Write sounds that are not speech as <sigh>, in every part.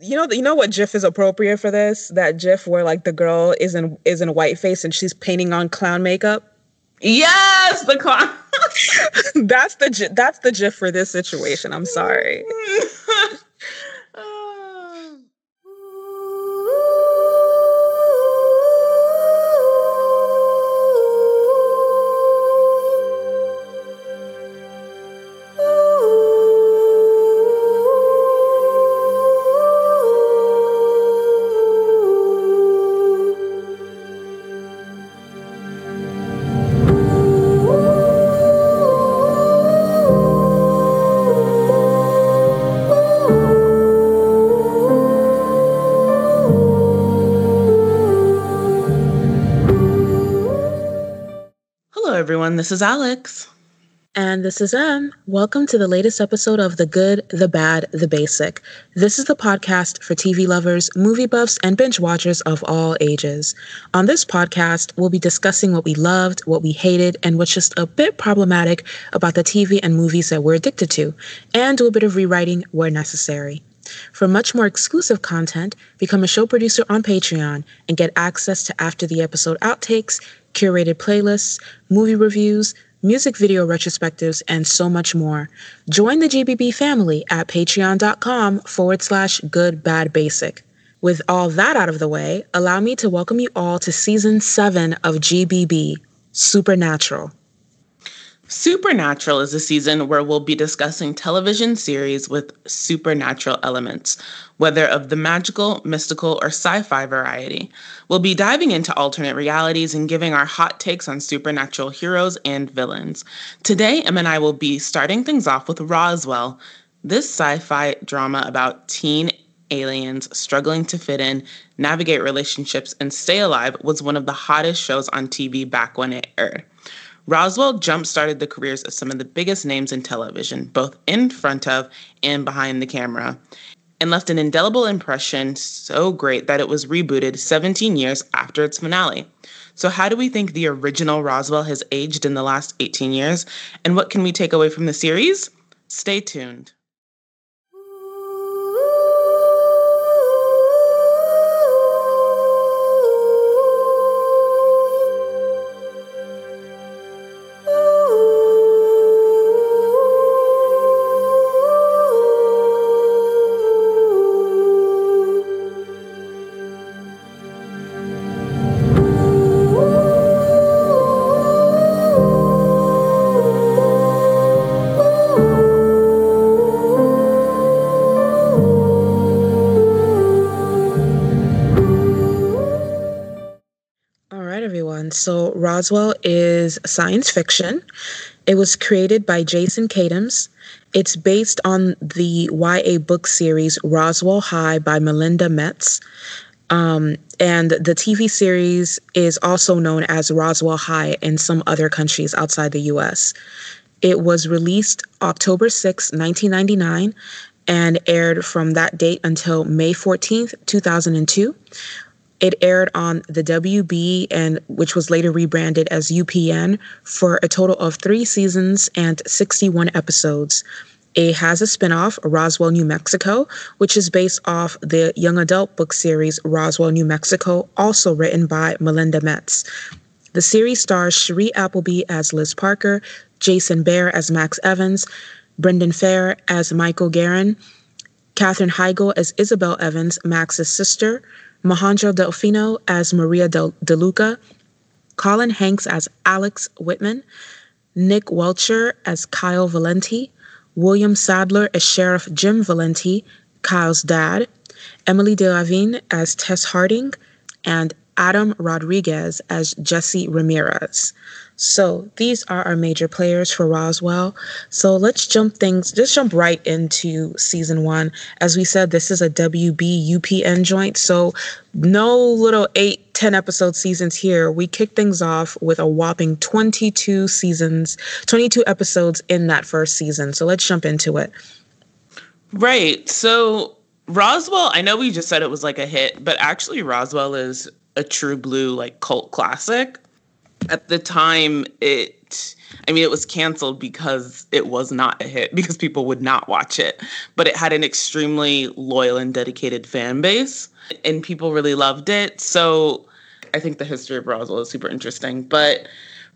you know, you know what GIF is appropriate for this? That GIF where like the girl is in is in white face and she's painting on clown makeup. Yes, the clown. <laughs> that's the that's the GIF for this situation. I'm sorry. <laughs> This is Alex. And this is Em. Welcome to the latest episode of The Good, the Bad, the Basic. This is the podcast for TV lovers, movie buffs, and binge watchers of all ages. On this podcast, we'll be discussing what we loved, what we hated, and what's just a bit problematic about the TV and movies that we're addicted to, and do a bit of rewriting where necessary. For much more exclusive content, become a show producer on Patreon and get access to after the episode outtakes, curated playlists, movie reviews, music video retrospectives, and so much more. Join the GBB family at patreon.com forward slash good bad basic. With all that out of the way, allow me to welcome you all to season seven of GBB Supernatural. Supernatural is a season where we'll be discussing television series with supernatural elements, whether of the magical, mystical, or sci fi variety. We'll be diving into alternate realities and giving our hot takes on supernatural heroes and villains. Today, Em and I will be starting things off with Roswell. This sci fi drama about teen aliens struggling to fit in, navigate relationships, and stay alive was one of the hottest shows on TV back when it aired. Roswell jump started the careers of some of the biggest names in television, both in front of and behind the camera, and left an indelible impression so great that it was rebooted 17 years after its finale. So, how do we think the original Roswell has aged in the last 18 years? And what can we take away from the series? Stay tuned. So, Roswell is science fiction. It was created by Jason Katims. It's based on the YA book series Roswell High by Melinda Metz. Um, and the TV series is also known as Roswell High in some other countries outside the US. It was released October 6, 1999, and aired from that date until May 14th, 2002. It aired on the WB and which was later rebranded as UPN for a total of 3 seasons and 61 episodes. It has a spinoff, Roswell, New Mexico, which is based off the young adult book series Roswell, New Mexico, also written by Melinda Metz. The series stars Shiri Appleby as Liz Parker, Jason Behr as Max Evans, Brendan Fehr as Michael Guerin, Katherine Heigl as Isabel Evans, Max's sister, Majandra Delfino as Maria Del- DeLuca, Colin Hanks as Alex Whitman, Nick Wechsler as Kyle Valenti, William Sadler as Sheriff Jim Valenti, Kyle's dad, Emilie de Ravin as Tess Harding, and Adam Rodriguez as Jesse Ramirez. So these are our major players for Roswell. So let's jump things, just jump right into season one. As we said, this is a WB UPN joint. So no little eight, 10 episode seasons here. We kick things off with a whopping 22 seasons, 22 episodes in that first season. So let's jump into it. Right. So Roswell, I know we just said it was like a hit, but actually Roswell is a true blue like cult classic. At the time it I mean, it was canceled because it was not a hit because people would not watch it, but it had an extremely loyal and dedicated fan base, and people really loved it. So I think the history of Roswell is super interesting. But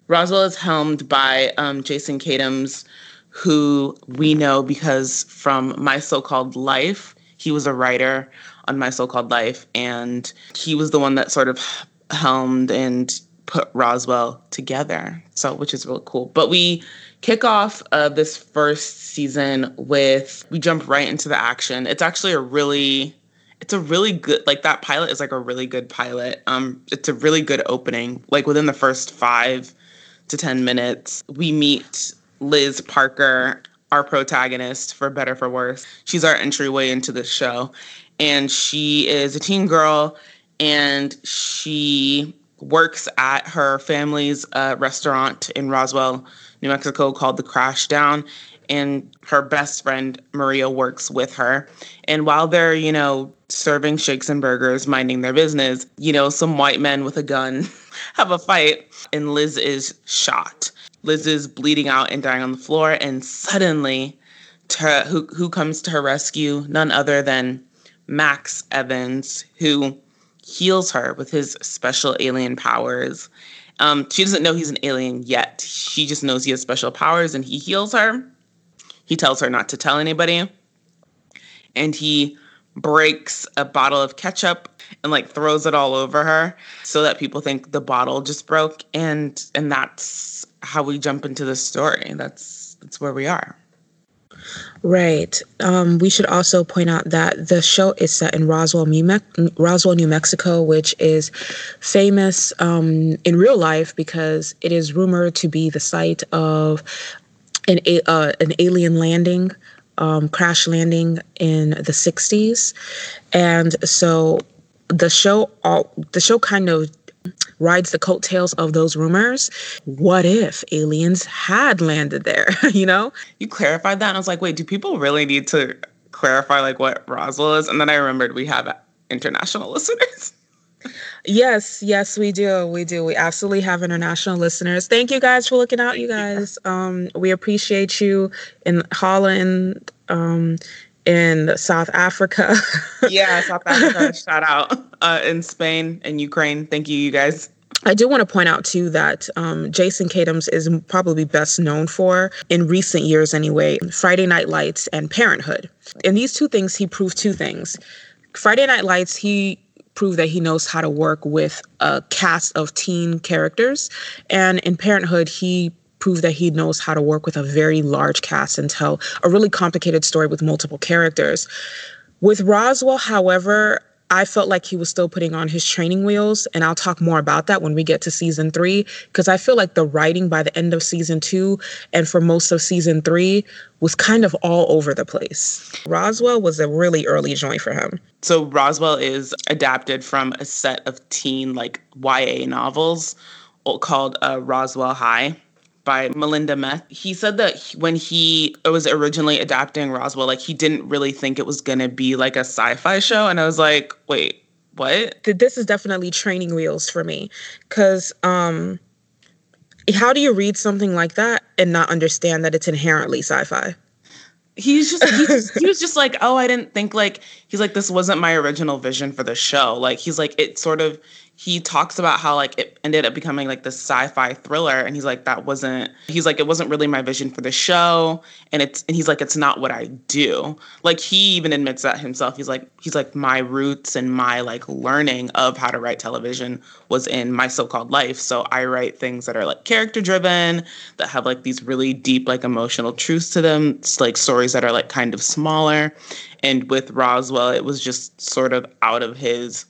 Roswell is helmed by um, Jason Katims, who we know because from My So Called Life, he was a writer on My So Called Life, and he was the one that sort of helmed and put Roswell together. So, which is really cool. But we kick off uh, this first season with we jump right into the action. It's actually a really it's a really good like that pilot is like a really good pilot. Um it's a really good opening. Like within the first 5 to 10 minutes, we meet Liz Parker, our protagonist for better for worse. She's our entryway into the show and she is a teen girl and she works at her family's uh, restaurant in Roswell, New Mexico called the Crash Down and her best friend Maria works with her. And while they're, you know, serving shakes and burgers, minding their business, you know, some white men with a gun <laughs> have a fight and Liz is shot. Liz is bleeding out and dying on the floor and suddenly to, who who comes to her rescue? None other than Max Evans, who heals her with his special alien powers. Um, she doesn't know he's an alien yet. She just knows he has special powers and he heals her. He tells her not to tell anybody. And he breaks a bottle of ketchup and like throws it all over her so that people think the bottle just broke and and that's how we jump into the story. That's that's where we are. Right. Um, we should also point out that the show is set in Roswell, New, Me- Roswell, New Mexico, which is famous um, in real life because it is rumored to be the site of an uh, an alien landing, um, crash landing in the '60s, and so the show all the show kind of rides the coattails of those rumors. What if aliens had landed there? <laughs> you know? You clarified that, and I was like, wait, do people really need to clarify like what Roswell is? And then I remembered we have international <laughs> listeners. Yes, yes, we do. We do. We absolutely have international listeners. Thank you guys for looking out, you guys. Um, we appreciate you in Holland, um, in South Africa. <laughs> yeah, South Africa. shout out uh, in Spain and Ukraine. Thank you, you guys. I do want to point out too that um, Jason Katims is probably best known for, in recent years anyway, Friday Night Lights and Parenthood. In these two things, he proved two things. Friday Night Lights, he proved that he knows how to work with a cast of teen characters. And in Parenthood, he prove that he knows how to work with a very large cast and tell a really complicated story with multiple characters. With Roswell, however, I felt like he was still putting on his training wheels, and I'll talk more about that when we get to season three, because I feel like the writing by the end of season two and for most of season three was kind of all over the place. Roswell was a really early joint for him. So, Roswell is adapted from a set of teen, like YA novels called uh, Roswell High by Melinda Metz. He said that when he was originally adapting Roswell, like he didn't really think it was going to be like a sci-fi show and I was like, "Wait, what?" This is definitely training wheels for me cuz um how do you read something like that and not understand that it's inherently sci-fi? He's just, he, just, <laughs> he was just like, oh, I didn't think like he's like this wasn't my original vision for the show. Like he's like it sort of he talks about how like it ended up becoming like this sci-fi thriller and he's like that wasn't he's like it wasn't really my vision for the show and it's and he's like it's not what I do. Like he even admits that himself. He's like he's like my roots and my like learning of how to write television was in my so-called life. So I write things that are like character driven that have like these really deep like emotional truths to them. It's like stories that are like kind of smaller and with Roswell it was just sort of out of his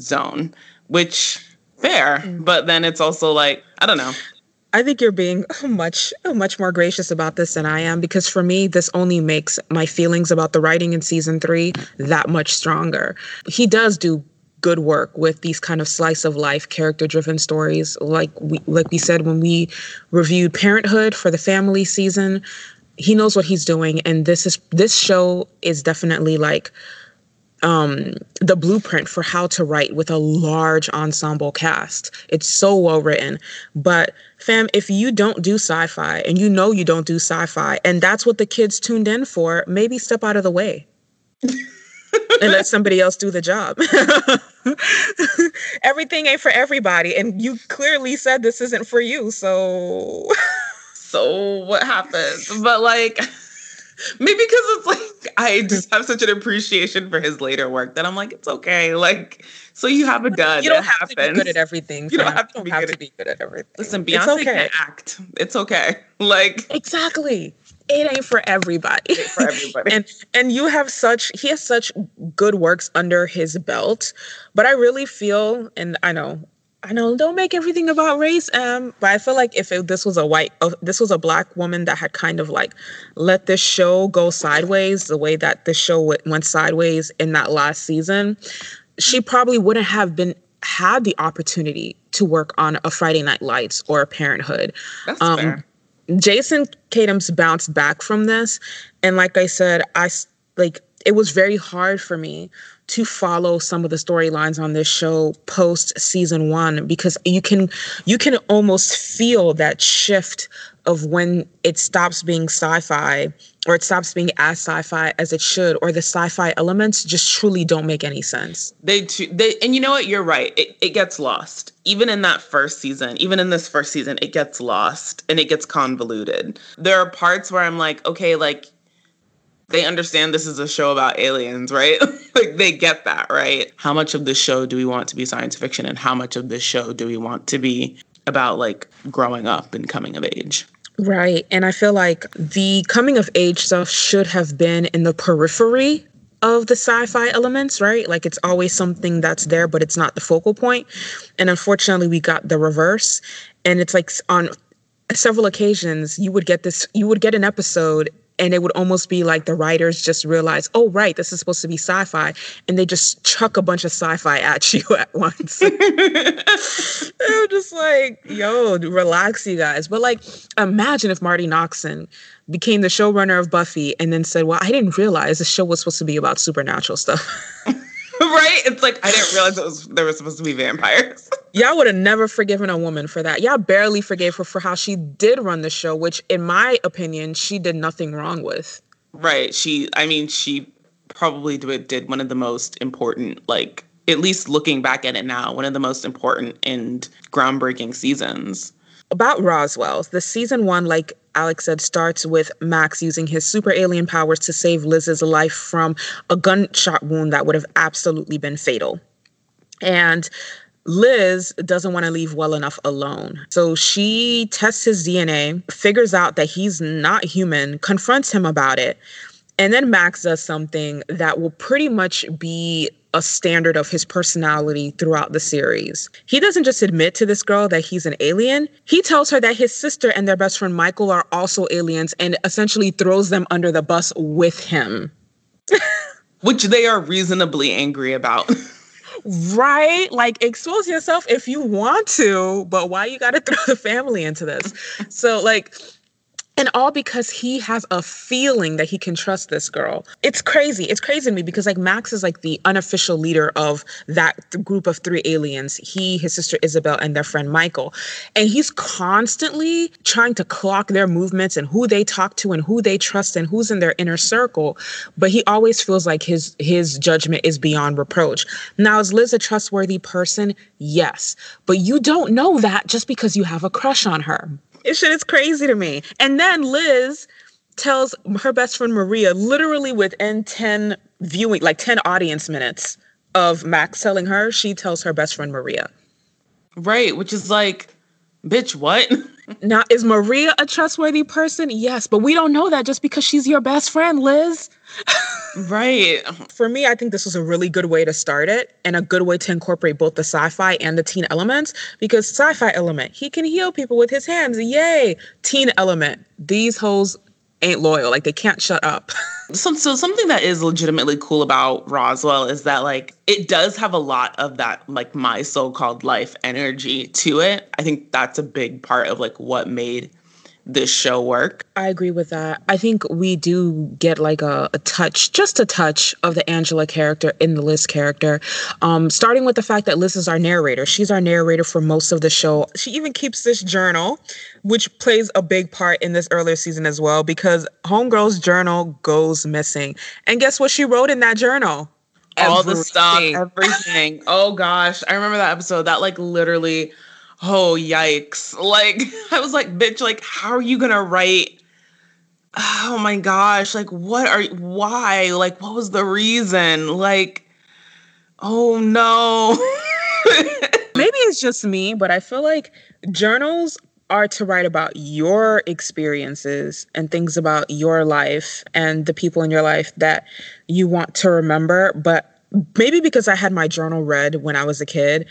zone which fair, mm. but then it's also like I don't know. I think you're being <laughs> much much more gracious about this than I am because for me this only makes my feelings about the writing in season 3 that much stronger. He does do good work with these kind of slice of life character driven stories like we like we said when we reviewed Parenthood for the family season. He knows what he's doing and this is this show is definitely like um, the blueprint for how to write with a large ensemble cast. It's so well written. But fam, if you don't do sci-fi and you know you don't do sci-fi and that's what the kids tuned in for, maybe step out of the way. <laughs> and let somebody else do the job. <laughs> Everything ain't for everybody. And you clearly said this isn't for you. So <laughs> so what happens? But like maybe because it's like I just have such an appreciation for his later work that I'm like, it's okay. Like, so you have a done. You don't it have happens. to be good at everything. You don't have, to, don't be, have to be good at everything. Listen, Beyonce okay. can act. It's okay. <laughs> Like exactly it ain't for everybody. for everybody. <laughs> and and you have such he has such good works under his belt. But I really feel, and I know, I know, don't make everything about race. Um, but I feel like if it, this was a white, uh, this was a black woman that had kind of like let this show go sideways, the way that the show went, went sideways in that last season, she probably wouldn't have been had the opportunity to work on a Friday Night Lights or a Parenthood. That's um, fair Jason Katims bounced back from this. And like I said, I like it was very hard for me to follow some of the storylines on this show post season 1 because you can you can almost feel that shift of when it stops being sci-fi or it stops being as sci-fi as it should or the sci-fi elements just truly don't make any sense. They they and you know what? You're right. It, it gets lost. Even in that first season even in this first season it gets lost and it gets convoluted. There are parts where i'm like okay like they understand this is a show about aliens right <laughs> like they get that right how much of this show do we want to be science fiction and how much of this show do we want to be about like growing up and coming of age Right. And I feel like the coming of age stuff should have been in the periphery of the sci-fi elements, right? Like it's always something that's there, but it's not the focal point. And unfortunately, we got the reverse. And it's like on several occasions, you would get this, you would get an episode and it would almost be like the writers just realize, oh right, this is supposed to be sci-fi, and they just chuck a bunch of sci-fi at <laughs> you at once. <laughs> I'm just like, yo, relax, you guys. But like, imagine if Marti Noxon became the showrunner of Buffy and then said, well, I didn't realize the show was supposed to be about supernatural stuff. <laughs> <laughs> right? It's like I didn't realize it was there were supposed to be vampires. <laughs> Y'all would have never forgiven a woman for that. Y'all barely forgave her for how she did run the show, which in my opinion, she did nothing wrong with. Right. She I mean, she probably did, did one of the most important like at least looking back at it now, one of the most important and groundbreaking seasons. About Roswell, the season one, like Alex said, starts with Max using his super alien powers to save Liz's life from a gunshot wound that would have absolutely been fatal. And Liz doesn't want to leave well enough alone. So she tests his DNA, figures out that he's not human, confronts him about it. And then Max does something that will pretty much be a standard of his personality throughout the series. He doesn't just admit to this girl that he's an alien, he tells her that his sister and their best friend Michael are also aliens and essentially throws them under the bus with him. <laughs> Which they are reasonably angry about. <laughs> right? Like expose yourself if you want to, but why you got to <laughs> throw the family into this? So like and all because he has a feeling that he can trust this girl. It's crazy. It's crazy to me because like Max is like the unofficial leader of that th- group of three aliens. He, his sister Isabel, and their friend Michael. And he's constantly trying to clock their movements and who they talk to and who they trust and who's in their inner circle. But he always feels like his his judgment is beyond reproach. Now, is Liz a trustworthy person? Yes. But you don't know that just because you have a crush on her. It shit is crazy to me. And then Liz tells her best friend Maria, literally within 10 viewing, like 10 audience minutes of Max telling her, she tells her best friend Maria. Right, which is like, bitch, what? <laughs> now, is Maria a trustworthy person? Yes, but we don't know that just because she's your best friend, Liz. Right. For me, I think this was a really good way to start it and a good way to incorporate both the sci-fi and the teen elements because sci-fi element, he can heal people with his hands. Yay. Teen element, these hoes ain't loyal. Like they can't shut up. <laughs> so, so something that is legitimately cool about Roswell is that like it does have a lot of that like my so-called life energy to it. I think that's a big part of like what made this show work. I agree with that. I think we do get like a, a touch, just a touch of the Angela character in the Liz character. Um, starting with the fact that Liz is our narrator. She's our narrator for most of the show. She even keeps this journal, which plays a big part in this earlier season as well, because Homegirl's journal goes missing. And guess what she wrote in that journal? All everything. the stuff, everything. oh gosh. I remember that episode. That like literally oh yikes. Like <laughs> i was like bitch like how are you gonna write? Oh my gosh like what are why? Like what was the reason? Like oh no. <laughs> Maybe it's just me but i feel like journals are to write about your experiences and things about your life and the people in your life that you want to remember but maybe because i had my journal read when i was a kid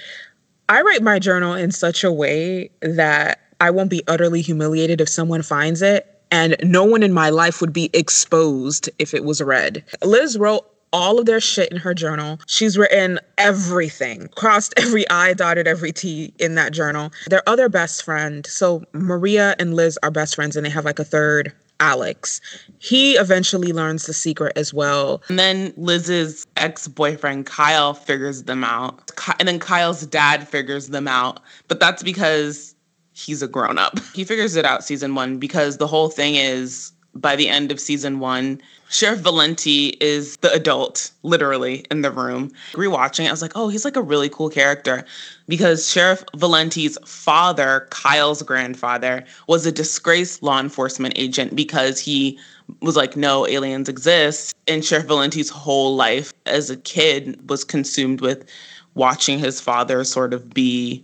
I write my journal in such a way that I won't be utterly humiliated if someone finds it. And no one in my life would be exposed if it was read. Liz wrote all of their shit in her journal. She's written everything, crossed every I, dotted every T in that journal. Their other best friend, so Maria and Liz are best friends, and they have like a third Alex. He eventually learns the secret as well. And then Liz's ex boyfriend, Kyle, figures them out. And then Kyle's dad figures them out. But that's because he's a grown up. He figures it out season one because the whole thing is by the end of season one, Sheriff Valenti is the adult, literally, in the room. Rewatching I was like, oh, he's like a really cool character because Sheriff Valenti's father, Kyle's grandfather, was a disgraced law enforcement agent because he was like, no, aliens exist. And Sheriff Valenti's whole life as a kid was consumed with watching his father sort of be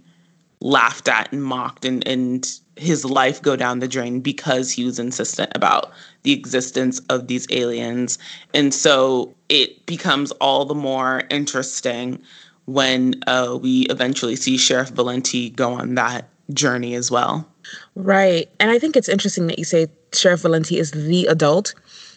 laughed at and mocked and, and his life go down the drain because he was insistent about the existence of these aliens. And so it becomes all the more interesting when uh, we eventually see Sheriff Valenti go on that journey as well. Right. And I think it's interesting that you say Sheriff Valenti is the adult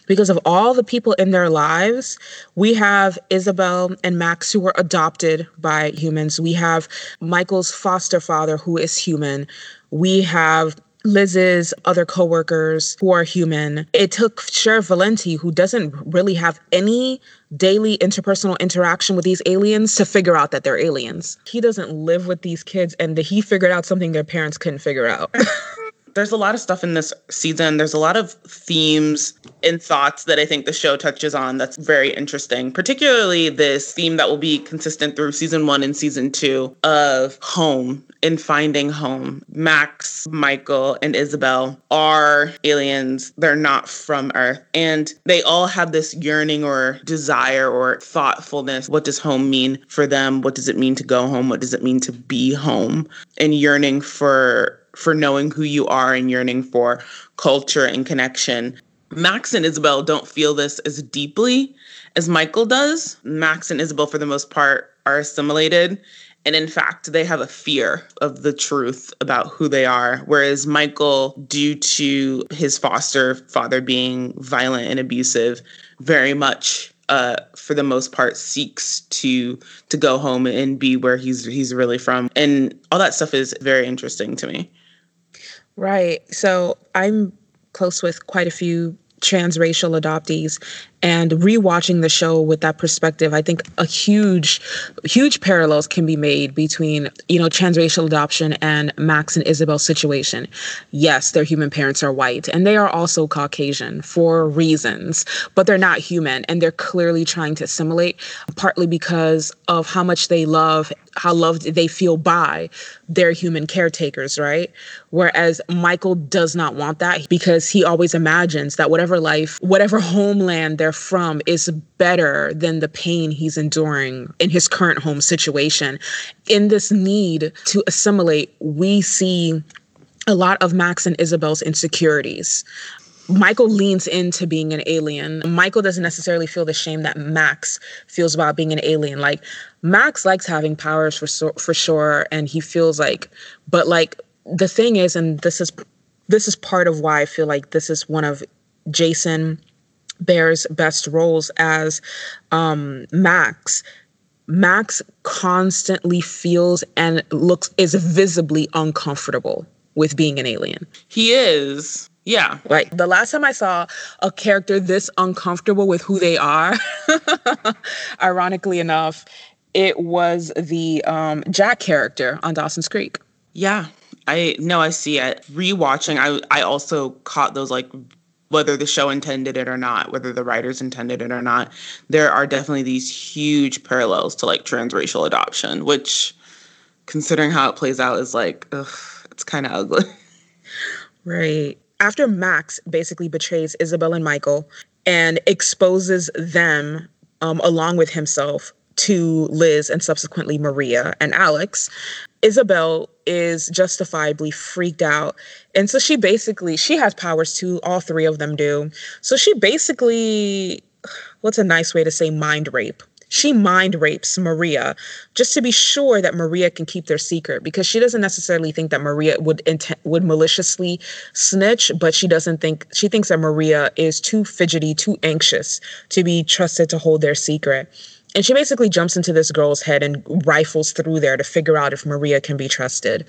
because of all the people in their lives. We have Isabel and Max who were adopted by humans. We have Michael's foster father who is human. We have Liz's other coworkers who are human. It took Sheriff Valenti, who doesn't really have any daily interpersonal interaction with these aliens, to figure out that they're aliens. He doesn't live with these kids, and he figured out something their parents couldn't figure out. <laughs> there's a lot of stuff in this season. There's a lot of themes and thoughts that I think the show touches on that's very interesting, particularly this theme that will be consistent through season one and season two of home and finding home. Max, Michael, and Isabel are aliens. They're not from Earth. And they all have this yearning or desire or thoughtfulness. What does home mean for them? What does it mean to go home? What does it mean to be home? And yearning for for knowing who you are and yearning for culture and connection. Max and Isabel don't feel this as deeply as Michael does. Max and Isabel, for the most part, are assimilated. And in fact, they have a fear of the truth about who they are. Whereas Michael, due to his foster father being violent and abusive, very much uh, for the most part seeks to to go home and be where he's he's really from and all that stuff is very interesting to me Right. So I'm close with quite a few transracial adoptees and rewatching the show with that perspective i think a huge huge parallels can be made between you know transracial adoption and max and isabel's situation yes their human parents are white and they are also caucasian for reasons but they're not human and they're clearly trying to assimilate partly because of how much they love how loved they feel by their human caretakers, right? Whereas Michael does not want that because he always imagines that whatever life, whatever homeland they're from is better than the pain he's enduring in his current home situation. In this need to assimilate, we see a lot of Max and Isabel's insecurities. Michael leans into being an alien. Michael doesn't necessarily feel the shame that Max feels about being an alien. Like Max likes having powers for so, for sure, and he feels like, but like the thing is, and this is this is part of why I feel like this is one of Jason Behr's best roles as um, Max. Max constantly feels and looks is visibly uncomfortable with being an alien. He is. Yeah. Like the last time I saw a character this uncomfortable with who they are, <laughs> ironically enough, it was the um, Jack character on Dawson's Creek. Yeah. I no, I see it. Rewatching, I I also caught those like whether the show intended it or not, whether the writers intended it or not, there are definitely these huge parallels to like transracial adoption, which considering how it plays out is like, ugh, it's kind of ugly. <laughs> Right after Max basically betrays Isabel and Michael and exposes them um, along with himself to Liz and subsequently Maria and Alex, Isabel is justifiably freaked out. And so she basically she has powers too, all three of them do. So she basically what's a nice way to say mind rape she mind rapes Maria just to be sure that Maria can keep their secret because she doesn't necessarily think that Maria would int- would maliciously snitch, but she doesn't think she thinks that Maria is too fidgety, too anxious to be trusted to hold their secret. And she basically jumps into this girl's head and rifles through there to figure out if Maria can be trusted,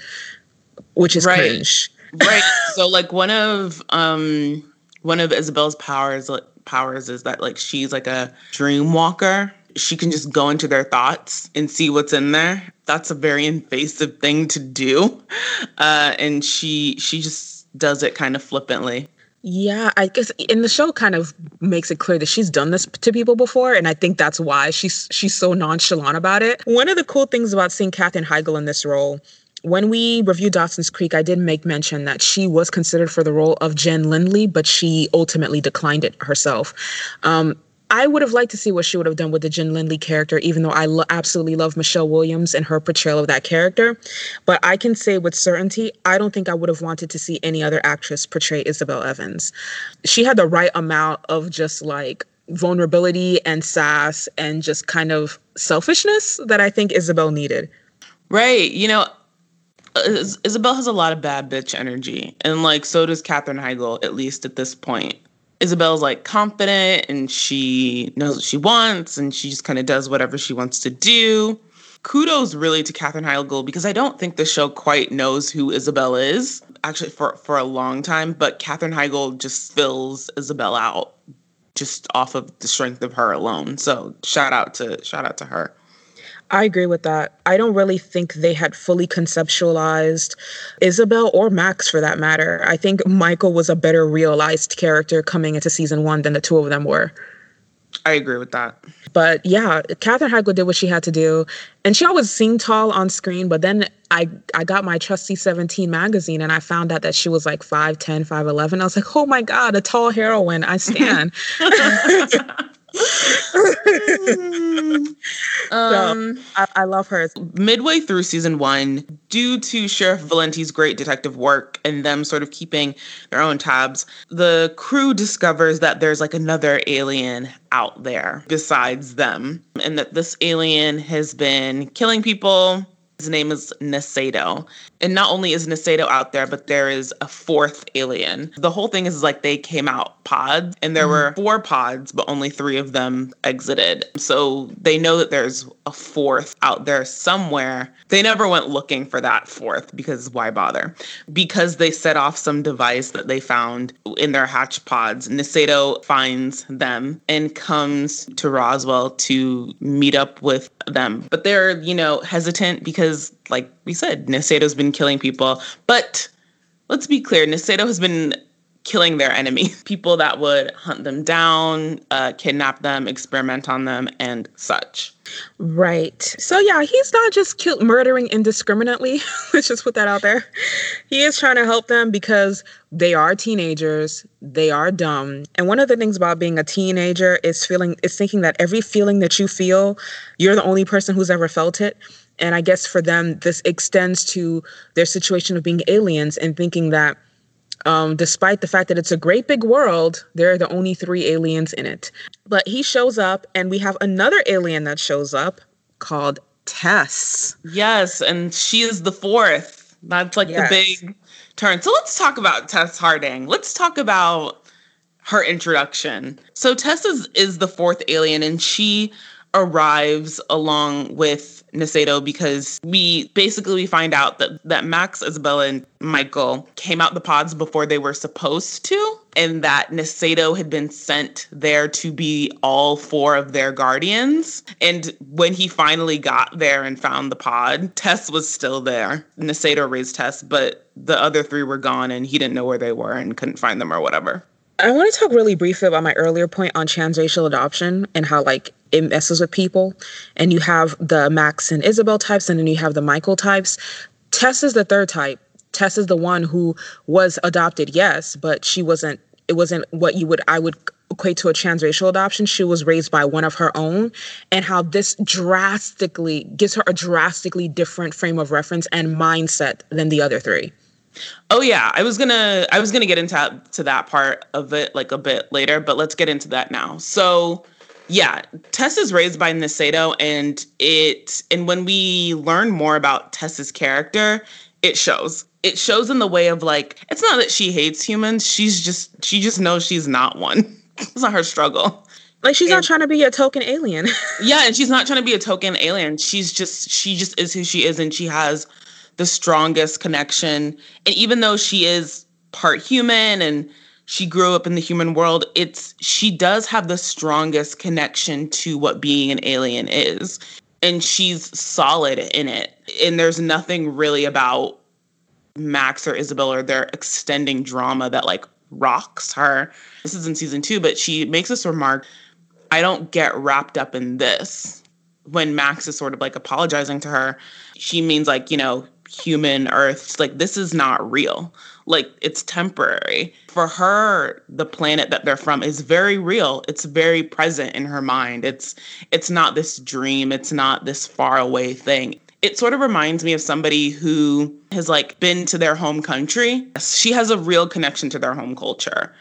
which is right. cringe. right. So like one of um one of Isabel's powers powers is that like she's like a dream walker she can just go into their thoughts and see what's in there. That's a very invasive thing to do, <laughs> uh, and she she just does it kind of flippantly. Yeah, I guess in the show kind of makes it clear that she's done this to people before, and I think that's why she's she's so nonchalant about it. One of the cool things about seeing Katherine Heigl in this role when we reviewed Dawson's Creek, I did make mention that she was considered for the role of Jen Lindley, but she ultimately declined it herself. Um, I would have liked to see what she would have done with the Jen Lindley character, even though I lo- absolutely love Michelle Williams and her portrayal of that character. But I can say with certainty, I don't think I would have wanted to see any other actress portray Isabel Evans. She had the right amount of just like vulnerability and sass and just kind of selfishness that I think Isabel needed. Right. You know, uh, Isabel has a lot of bad bitch energy, and like so does Katherine Heigl, at least at this point. Isabel's like confident and she knows what she wants and she just kind of does whatever she wants to do. Kudos really to Katherine Heigl because I don't think the show quite knows who Isabel is actually for for a long time, but Katherine Heigl just fills Isabel out just off of the strength of her alone. So shout out to shout out to her. I agree with that. I don't really think they had fully conceptualized Isabel or Max for that matter. I think Michael was a better realized character coming into season one than the two of them were. I agree with that. But yeah, Katherine Heigl did what she had to do. And she always seemed tall on screen, but then I, I got my trusty 17 magazine and I found out that she was like 5'10, 5'11. I was like, oh my God, a tall heroine. I stand. <laughs> <laughs> <laughs> um, so, I, I, love her. Midway through season one, due to Sheriff Valenti's great detective work and them sort of keeping their own tabs, the crew discovers that there's like another alien out there besides them, and that this alien has been killing people his name is Nasedo. And not only is Nasedo out there, but there is a fourth alien. The whole thing is like they came out pods, and there mm-hmm. were four pods, but only three of them exited. So they know that there's a fourth out there somewhere. They never went looking for that fourth because why bother? Because they set off some device that they found in their hatch pods. Nasedo finds them and comes to Roswell to meet up with them. But they're, you know, hesitant because, like we said, Nasedo's been killing people. But let's be clear Nasedo has been killing their enemies, <laughs> people that would hunt them down, uh, kidnap them, experiment on them, and such. Right. So yeah, he's not just kill- murdering indiscriminately. <laughs> Let's just put that out there. He is trying to help them because they are teenagers, they are dumb. And one of the things about being a teenager is feeling is thinking that every feeling that you feel, you're the only person who's ever felt it. And I guess for them, this extends to their situation of being aliens and thinking that um, despite the fact that it's a great big world, there are the only three aliens in it. But he shows up, and we have another alien that shows up called Tess. Yes, and she is the fourth. That's like yes. the big turn. So let's talk about Tess Harding. Let's talk about her introduction. So Tess is, is the fourth alien, and she arrives along with Nasedo because we basically we find out that that Max, Isabella, and Michael came out the pods before they were supposed to, and that Nasedo had been sent there to be all four of their guardians. And when he finally got there and found the pod, Tess was still there. Nasedo raised Tess, but the other three were gone, and he didn't know where they were and couldn't find them or whatever. I want to talk really briefly about my earlier point on transracial adoption and how like it messes with people. And you have the Max and Isabel types, and then you have the Michael types. Tess is the third type. Tess is the one who was adopted, yes, but she wasn't. It wasn't what you would I would equate to a transracial adoption. She was raised by one of her own, and how this drastically gives her a drastically different frame of reference and mindset than the other three. Oh yeah, I was gonna I was gonna get into to that part of it like a bit later, but let's get into that now. So yeah, Tess is raised by Nasedo, and it and when we learn more about Tess's character, it shows. It shows in the way of like it's not that she hates humans; she's just she just knows she's not one. <laughs> it's not her struggle. Like she's and, not trying to be a token alien. <laughs> yeah, and she's not trying to be a token alien. She's just she just is who she is, and she has the strongest connection. And even though she is part human and she grew up in the human world, it's she does have the strongest connection to what being an alien is. And she's solid in it. And there's nothing really about Max or Isabel or their extending drama that like rocks her. This is in season two, but she makes this remark I don't get wrapped up in this. When Max is sort of like apologizing to her, she means like, you know, human earth like this is not real like it's temporary. For her the planet that they're from is very real. It's very present in her mind. It's it's not this dream. It's not this far away thing. It sort of reminds me of somebody who has like been to their home country. She has a real connection to their home culture.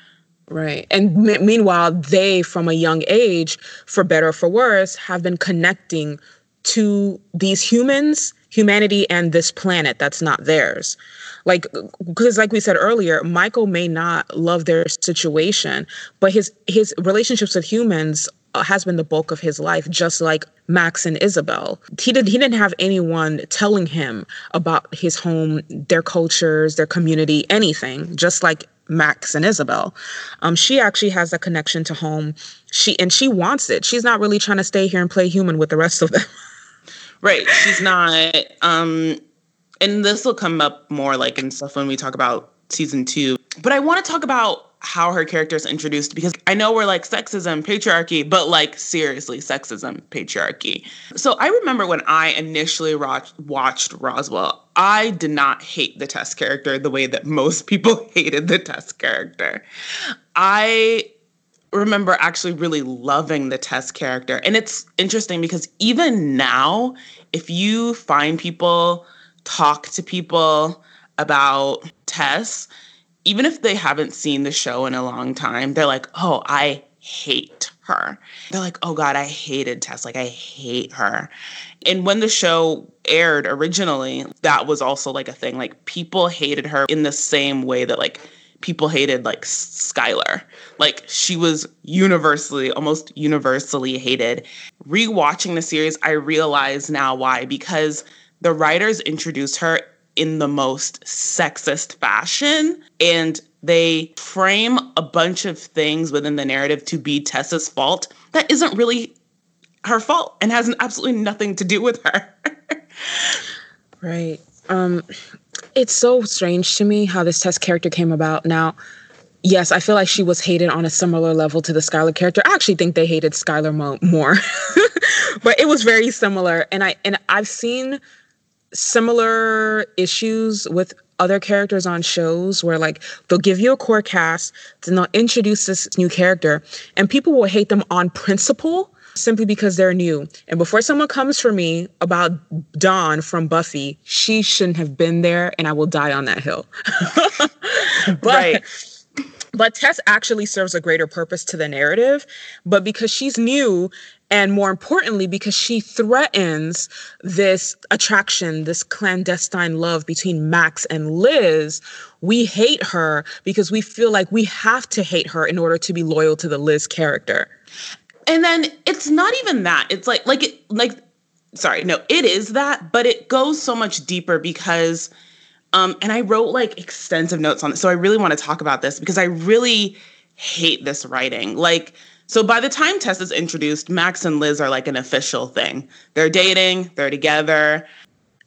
Right. And m- meanwhile, they, from a young age, for better or for worse, have been connecting to these humans humanity and this planet that's not theirs like because like we said earlier michael may not love their situation but his his relationships with humans uh, has been the bulk of his life just like max and isabel he did he didn't have anyone telling him about his home their cultures their community anything just like Max and Isabel. Um, she actually has a connection to home. She and she wants it. She's not really trying to stay here and play human with the rest of them. <laughs> Right. She's not. Um, and this will come up more like in stuff when we talk about season two. But I want to talk about how her character is introduced because I know we're like sexism, patriarchy, but like seriously, sexism, patriarchy. So I remember when I initially watched Roswell, I did not hate the Tess character the way that most <laughs> people hated the Tess character. I remember actually really loving the Tess character. And it's interesting because even now, if you find people talk to people about Tess, even if they haven't seen the show in a long time, they're like, oh, I hate her. They're like, oh God, I hated Tess. Like, I hate her. And when the show aired originally, that was also like a thing. Like, people hated her in the same way that, like, people hated like Skylar. Like she was universally, almost universally hated. Rewatching the series, I realize now why because the writers introduced her in the most sexist fashion and they frame a bunch of things within the narrative to be Tessa's fault that isn't really her fault and has absolutely nothing to do with her. <laughs> right. Um it's so strange to me how this Tess character came about. Now, yes, I feel like she was hated on a similar level to the Skylar character. I actually think they hated Skylar mo- more, <laughs> but it was very similar. And I and I've seen similar issues with other characters on shows where like they'll give you a core cast, then they'll introduce this new character, and people will hate them on principle simply because they're new. And before someone comes for me about Dawn from Buffy, she shouldn't have been there, and I will die on that hill. <laughs> but, right. But Tess actually serves a greater purpose to the narrative, but because she's new, and more importantly, because she threatens this attraction, this clandestine love between Max and Liz, we hate her because we feel like we have to hate her in order to be loyal to the Liz character. And then it's not even that. It's like like it like sorry, no, it is that, but it goes so much deeper because um and I wrote like extensive notes on it. So I really want to talk about this because I really hate this writing. Like so by the time Tess is introduced, Max and Liz are like an official thing. They're dating, they're together.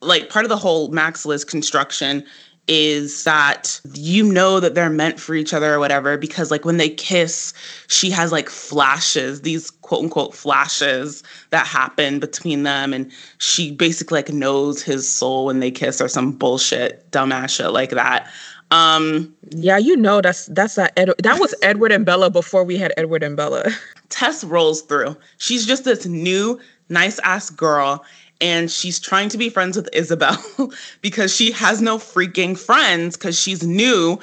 Like part of the whole Max Liz construction is that you know that they're meant for each other or whatever because like when they kiss she has like flashes these quote unquote flashes that happen between them. And she basically like knows his soul when they kiss or some bullshit dumbass shit like that. Um yeah you know that's that's that Ed- that was edward and bella before we had edward and bella. <laughs> Tess rolls through. She's just this new nice ass girl and she's trying to be friends with Isabel <laughs> because she has no freaking friends because she's new.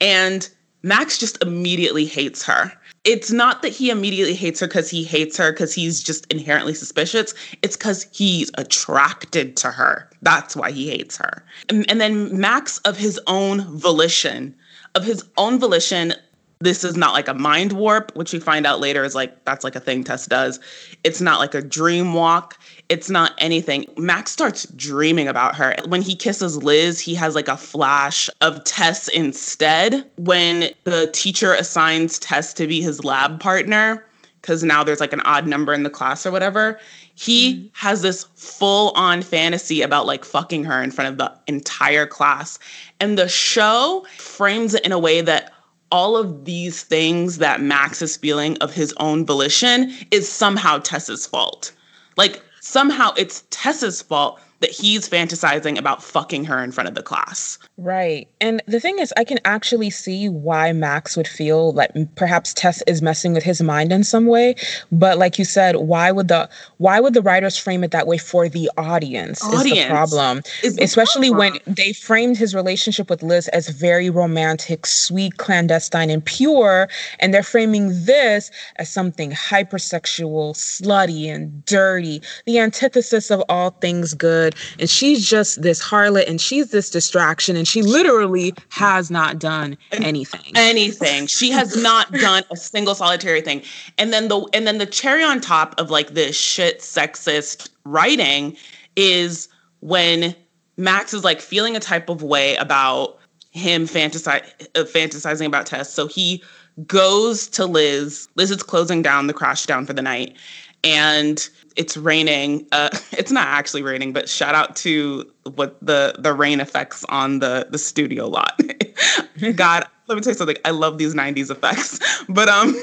And Max just immediately hates her. It's not that he immediately hates her because he hates her because he's just inherently suspicious. It's because he's attracted to her. That's why he hates her. And, and then Max, of his own volition, of his own volition, this is not like a mind warp, which we find out later is like that's like a thing Tess does. It's not like a dream walk. It's not anything. Max starts dreaming about her. When he kisses Liz, he has like a flash of Tess instead. When the teacher assigns Tess to be his lab partner, because now there's like an odd number in the class or whatever, he mm-hmm. has this full on fantasy about like fucking her in front of the entire class. And the show frames it in a way that all of these things that Max is feeling of his own volition is somehow Tess's fault. Like somehow it's Tess's fault that he's fantasizing about fucking her in front of the class. Right. And the thing is, I can actually see why Max would feel like perhaps Tess is messing with his mind in some way. But like you said, why would the why would the writers frame it that way for the audience? audience is the problem. Is the Especially problem. when they framed his relationship with Liz as very romantic, sweet, clandestine, and pure. And they're framing this as something hypersexual, slutty, and dirty, the antithesis of all things good. And she's just this harlot and she's this distraction. And she literally has not done anything. Anything. She has not done a single solitary thing. And then the and then the cherry on top of like this shit sexist writing is when Max is like feeling a type of way about him fantasi- uh, fantasizing about Tess. So he goes to Liz. Liz is closing down the Crashdown for the night. And it's raining. Uh, <laughs> it's not actually raining, but shout out to what the the rain effects on the the studio lot. <laughs> God, let me tell you something. I love these '90s effects. <laughs> But um,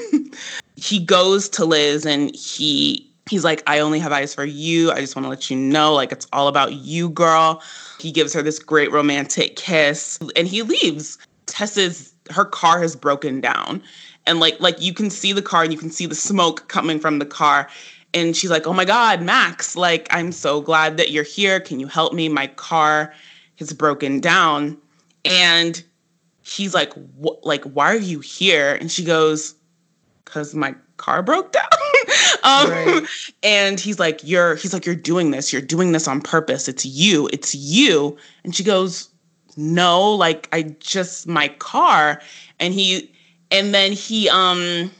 he goes to Liz and he he's like, I only have eyes for you. I just want to let you know, like it's all about you, girl. He gives her this great romantic kiss, and he leaves. Tessa's her car has broken down and like like you can see the car and you can see the smoke coming from the car and she's like, "Oh my god, Max, like I'm so glad that you're here. Can you help me? My car has broken down." And he's like, "Like why are you here?" And she goes, "Cuz my car broke down." <laughs> um, right. and he's like, "You're he's like you're doing this. You're doing this on purpose. It's you. It's you." And she goes, "No, like I just my car." And he and then he um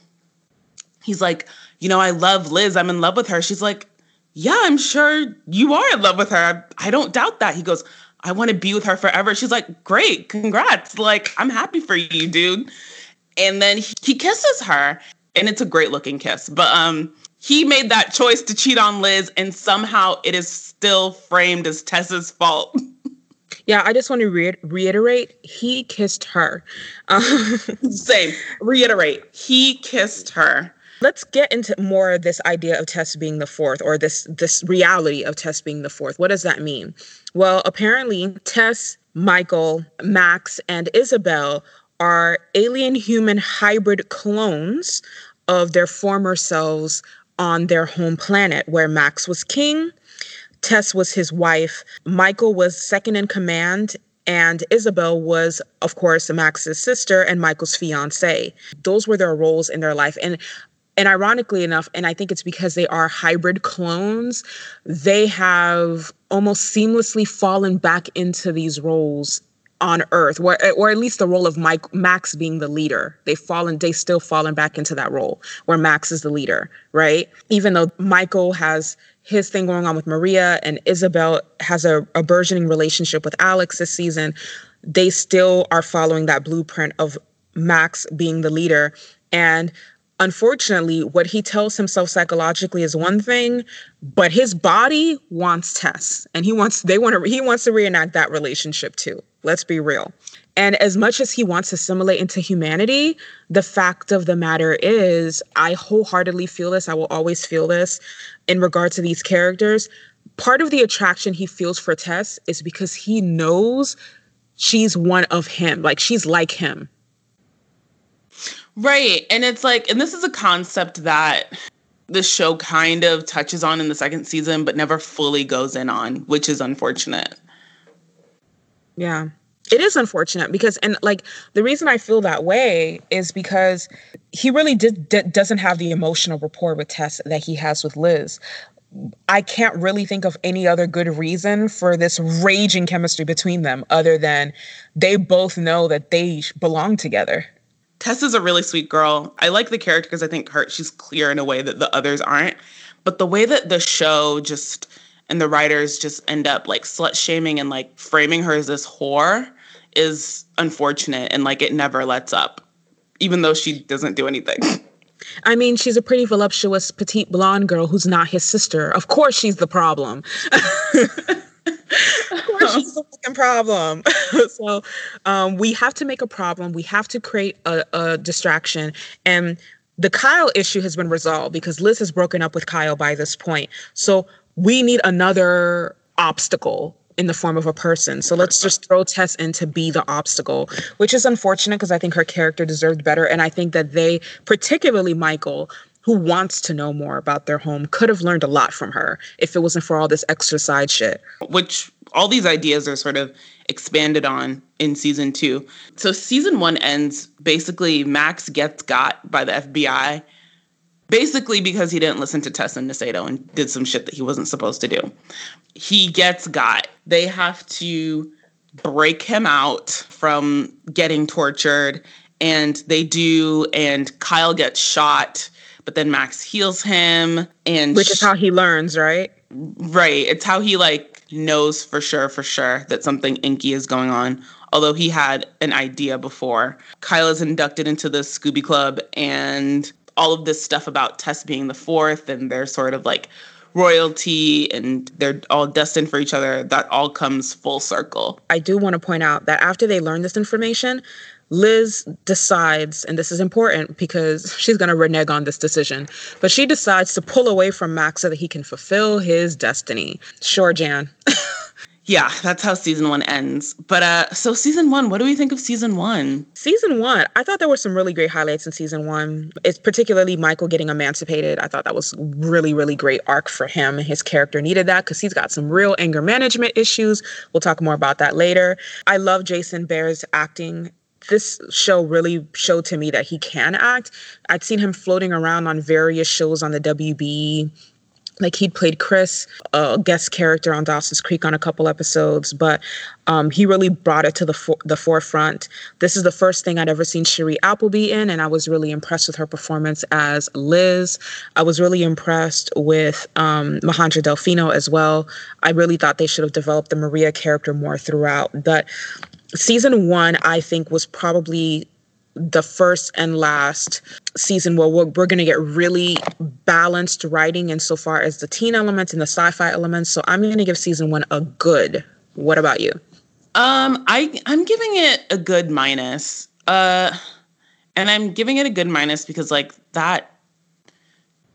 he's like you know, I love Liz. I'm in love with her. She's like, yeah, I'm sure you are in love with her. I don't doubt that. He goes, I want to be with her forever. She's like, great, congrats. Like, I'm happy for you, dude. And then he, kisses her, and it's a great looking kiss. But um, he made that choice to cheat on Liz, and somehow it is still framed as Tess's fault. <laughs> Yeah, I just want to re- reiterate he kissed her. <laughs> Same. Reiterate. He kissed her let's get into more of this idea of Tess being the fourth or this this reality of Tess being the fourth. What does that mean? Well, apparently Tess, Michael, Max, and Isabel are alien human hybrid clones of their former selves on their home planet where Max was king, Tess was his wife, Michael was second in command, and Isabel was, of course, Max's sister and Michael's fiance. Those were their roles in their life. And and ironically enough, and I think it's because they are hybrid clones, they have almost seamlessly fallen back into these roles on Earth, where, or at least the role of Mike Max being the leader. They've fallen, they still fallen back into that role where Max is the leader, right? Even though Michael has his thing going on with Maria and Isabel has a, a burgeoning relationship with Alex this season, they still are following that blueprint of Max being the leader. And unfortunately, what he tells himself psychologically is one thing, but his body wants Tess, and he wants they want to he wants to reenact that relationship too. Let's be real. And as much as he wants to assimilate into humanity, the fact of the matter is, I wholeheartedly feel this. I will always feel this in regard to these characters. Part of the attraction he feels for Tess is because he knows she's one of him, like she's like him Right. And it's like, and this is a concept that the show kind of touches on in the second season, but never fully goes in on, which is unfortunate. Yeah. It is unfortunate because, and like the reason I feel that way is because he really did, d- doesn't have the emotional rapport with Tess that he has with Liz. I can't really think of any other good reason for this raging chemistry between them other than they both know that they belong together. Tessa's a really sweet girl. I like the character because I think her she's clear in a way that the others aren't. But the way that the show just and the writers just end up like slut shaming and like framing her as this whore is unfortunate and like it never lets up, even though she doesn't do anything. <coughs> I mean, she's a pretty voluptuous petite blonde girl who's not his sister. Of course, she's the problem. <laughs> of course she's a fucking problem. <laughs> so um, we have to make a problem. We have to create a, a distraction. And the Kyle issue has been resolved because Liz has broken up with Kyle by this point. So we need another obstacle in the form of a person. So let's just throw Tess in to be the obstacle, which is unfortunate because I think her character deserved better. And I think that they, particularly Michael, who wants to know more about their home could have learned a lot from her if it wasn't for all this extra side shit. Which all these ideas are sort of expanded on in season two. So season one ends basically Max gets got by the FBI basically because he didn't listen to Tessa and Nasedo and did some shit that he wasn't supposed to do. He gets got. They have to break him out from getting tortured and they do and Kyle gets shot but then Max heals him and which is how he learns, right? Right. It's how he like knows for sure for sure that something inky is going on. Although he had an idea before. Kyle is inducted into the Scooby Club and all of this stuff about Tess being the fourth and they're sort of like royalty and they're all destined for each other that all comes full circle i do want to point out that after they learn this information Liz decides, and this is important because <laughs> she's going to renege on this decision, but she decides to pull away from Max so that he can fulfill his destiny. Sure, Jan. <laughs> yeah, that's how season one ends. But uh, so season one, what do we think of season one? Season one, I thought there were some really great highlights in season one. It's particularly Michael getting emancipated. I thought that was really, really great arc for him. His character needed that because he's got some real anger management issues. We'll talk more about that later. I love Jason Behr's acting this show really showed to me that he can act. I'd seen him floating around on various shows on the WB. Like he'd played Chris, a guest character on Dawson's Creek on a couple episodes, but um, he really brought it to the the forefront. This is the first thing I'd ever seen Shiri Appleby in, and I was really impressed with her performance as Liz. I was really impressed with um, Majandra Delfino as well. I really thought they should have developed the Maria character more throughout, but season one, I think, was probably the first and last season where we're, we're going to get really balanced writing insofar as the teen elements and the sci-fi elements. So I'm going to give season one a good. What about you? Um, I I'm giving it a good minus. Uh, and I'm giving it a good minus because like that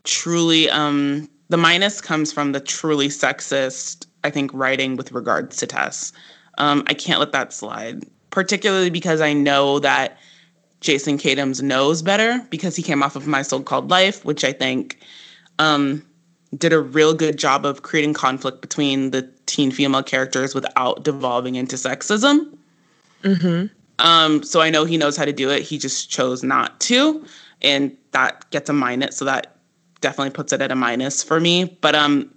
truly um the minus comes from the truly sexist I think writing with regards to Tess. Um, I can't let that slide, particularly because I know that Jason Katims knows better because he came off of My So-Called Life, which I think um, did a real good job of creating conflict between the teen female characters without devolving into sexism. Mm-hmm. Um, so I know he knows how to do it. He just chose not to, and that gets a minus. So that definitely puts it at a minus for me. But um,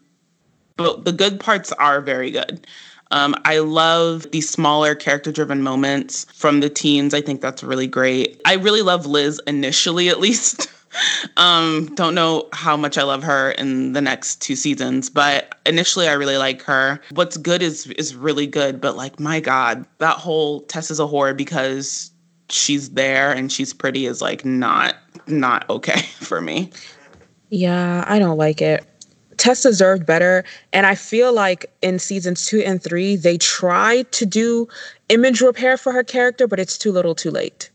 but the good parts are very good. Um, I love these smaller character driven moments from the teens. I think that's really great. I really love Liz initially, <laughs> at least. um, don't know how much I love her in the next two seasons, but initially I really like her. What's good is is really good, but like my God, that whole Tess is a whore because she's there and she's pretty is like not not okay <laughs> for me. Yeah, I don't like it. Tess deserved better. And I feel like in seasons two and three, they tried to do image repair for her character, but it's too little too late.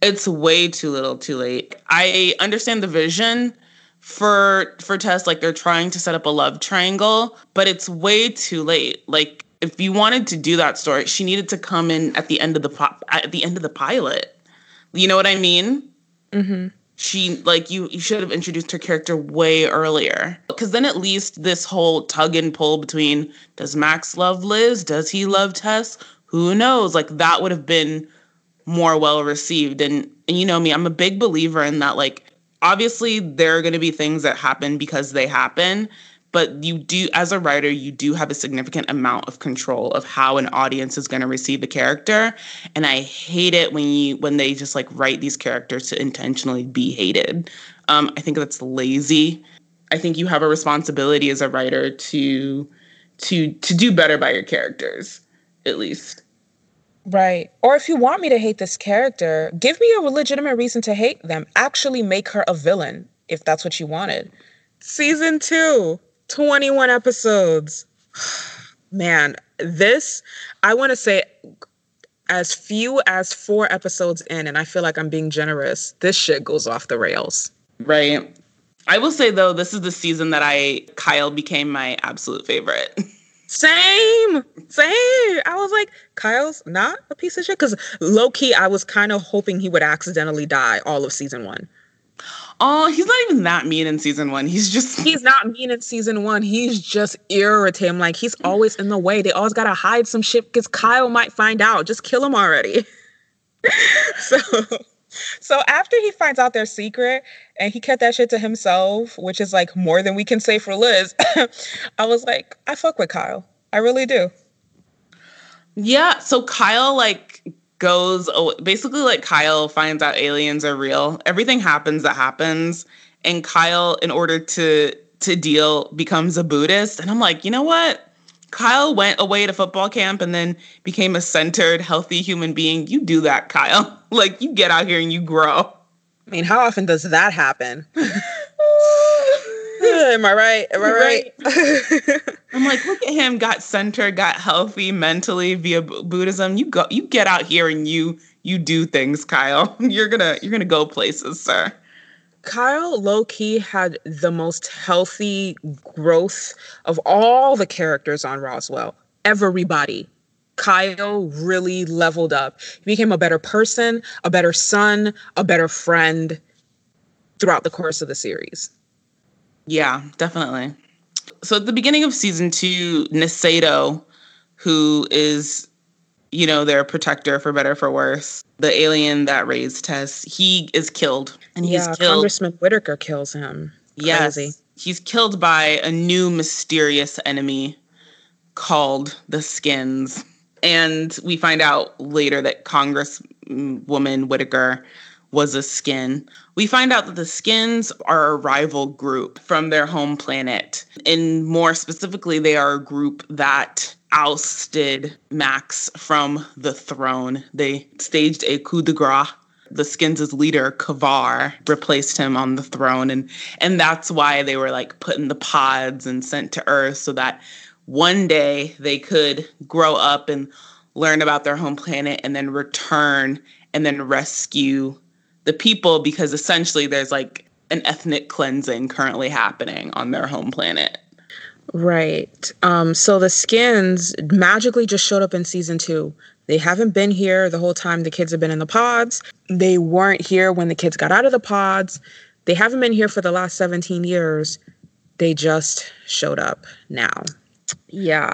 It's way too little too late. I understand the vision for for Tess, like they're trying to set up a love triangle, but it's way too late. Like if you wanted to do that story, she needed to come in at the end of the pop at the end of the pilot. You know what I mean? Mm-hmm she like you you should have introduced her character way earlier. Because then at least this whole tug and pull between does max love liz? Does he love tess? Who knows? Like that would have been more well received. And, and you know me i'm a big believer in that like obviously there are going to be things that happen because they happen but you do as a writer you do have a significant amount of control of how an audience is going to receive the character and i hate it when you when they just like write these characters to intentionally be hated um, i think that's lazy i think you have a responsibility as a writer to to to do better by your characters at least Right. Or if you want me to hate this character, give me a legitimate reason to hate them. Actually make her a villain if that's what you wanted. Season 2. 21 episodes. <sighs> Man, this, I want to say as few as four episodes in, and I feel like I'm being generous, this shit goes off the rails. Right. I will say though, this is the season that I Kyle became my absolute favorite. <laughs> Same, same. I was like, Kyle's not a piece of shit because low key, I was kind of hoping he would accidentally die all of season one. Oh, he's not even that mean in season one. He's just <laughs> he's not mean in season one. He's just irritating. Like he's always in the way. They always gotta hide some shit because Kyle might find out. Just kill him already. <laughs> so so after he finds out their secret and he kept that shit to himself, which is like more than we can say for Liz, <coughs> I was like, I fuck with Kyle. I really do. Yeah. So Kyle like goes basically like Kyle finds out aliens are real. Everything happens that happens and Kyle in order to to deal becomes a Buddhist and I'm like, "You know what? Kyle went away to football camp and then became a centered, healthy human being. You do that, Kyle. <laughs> Like you get out here and you grow." I mean, how often does that happen? <laughs> Am I right? Am I right? <laughs> I'm like, look at him, got centered, got healthy mentally via Buddhism. You go, you get out here and you you do things, Kyle. <laughs> You're gonna you're gonna go places, sir. Kyle low key had the most healthy growth of all the characters on Roswell. Everybody. Kyle really leveled up. He became a better person, a better son, a better friend throughout the course of the series. Yeah, definitely. So at the beginning of season two, Nasedo, who is, you know, their protector for better for worse, the alien that raised Tess, he is killed. And he's yeah, killed. Congressman Whitaker kills him. Yes. Crazy. He's killed by a new mysterious enemy called the Skins. And we find out later that Congresswoman Whitaker was a skin. We find out that the skins are a rival group from their home planet. And more specifically, they are a group that ousted Max from the throne. They staged a coup de grace. The skins' leader, Kivar, replaced him on the throne. And, and that's why they were like put in the pods and sent to Earth so that one day they could grow up and learn about their home planet and then return and then rescue the people because essentially there's like an ethnic cleansing currently happening on their home planet. Right. Um, so the skins magically just showed up in season two. They haven't been here the whole time the kids have been in the pods. They weren't here when the kids got out of the pods. They haven't been here for the last 17 years. They just showed up now. Yeah.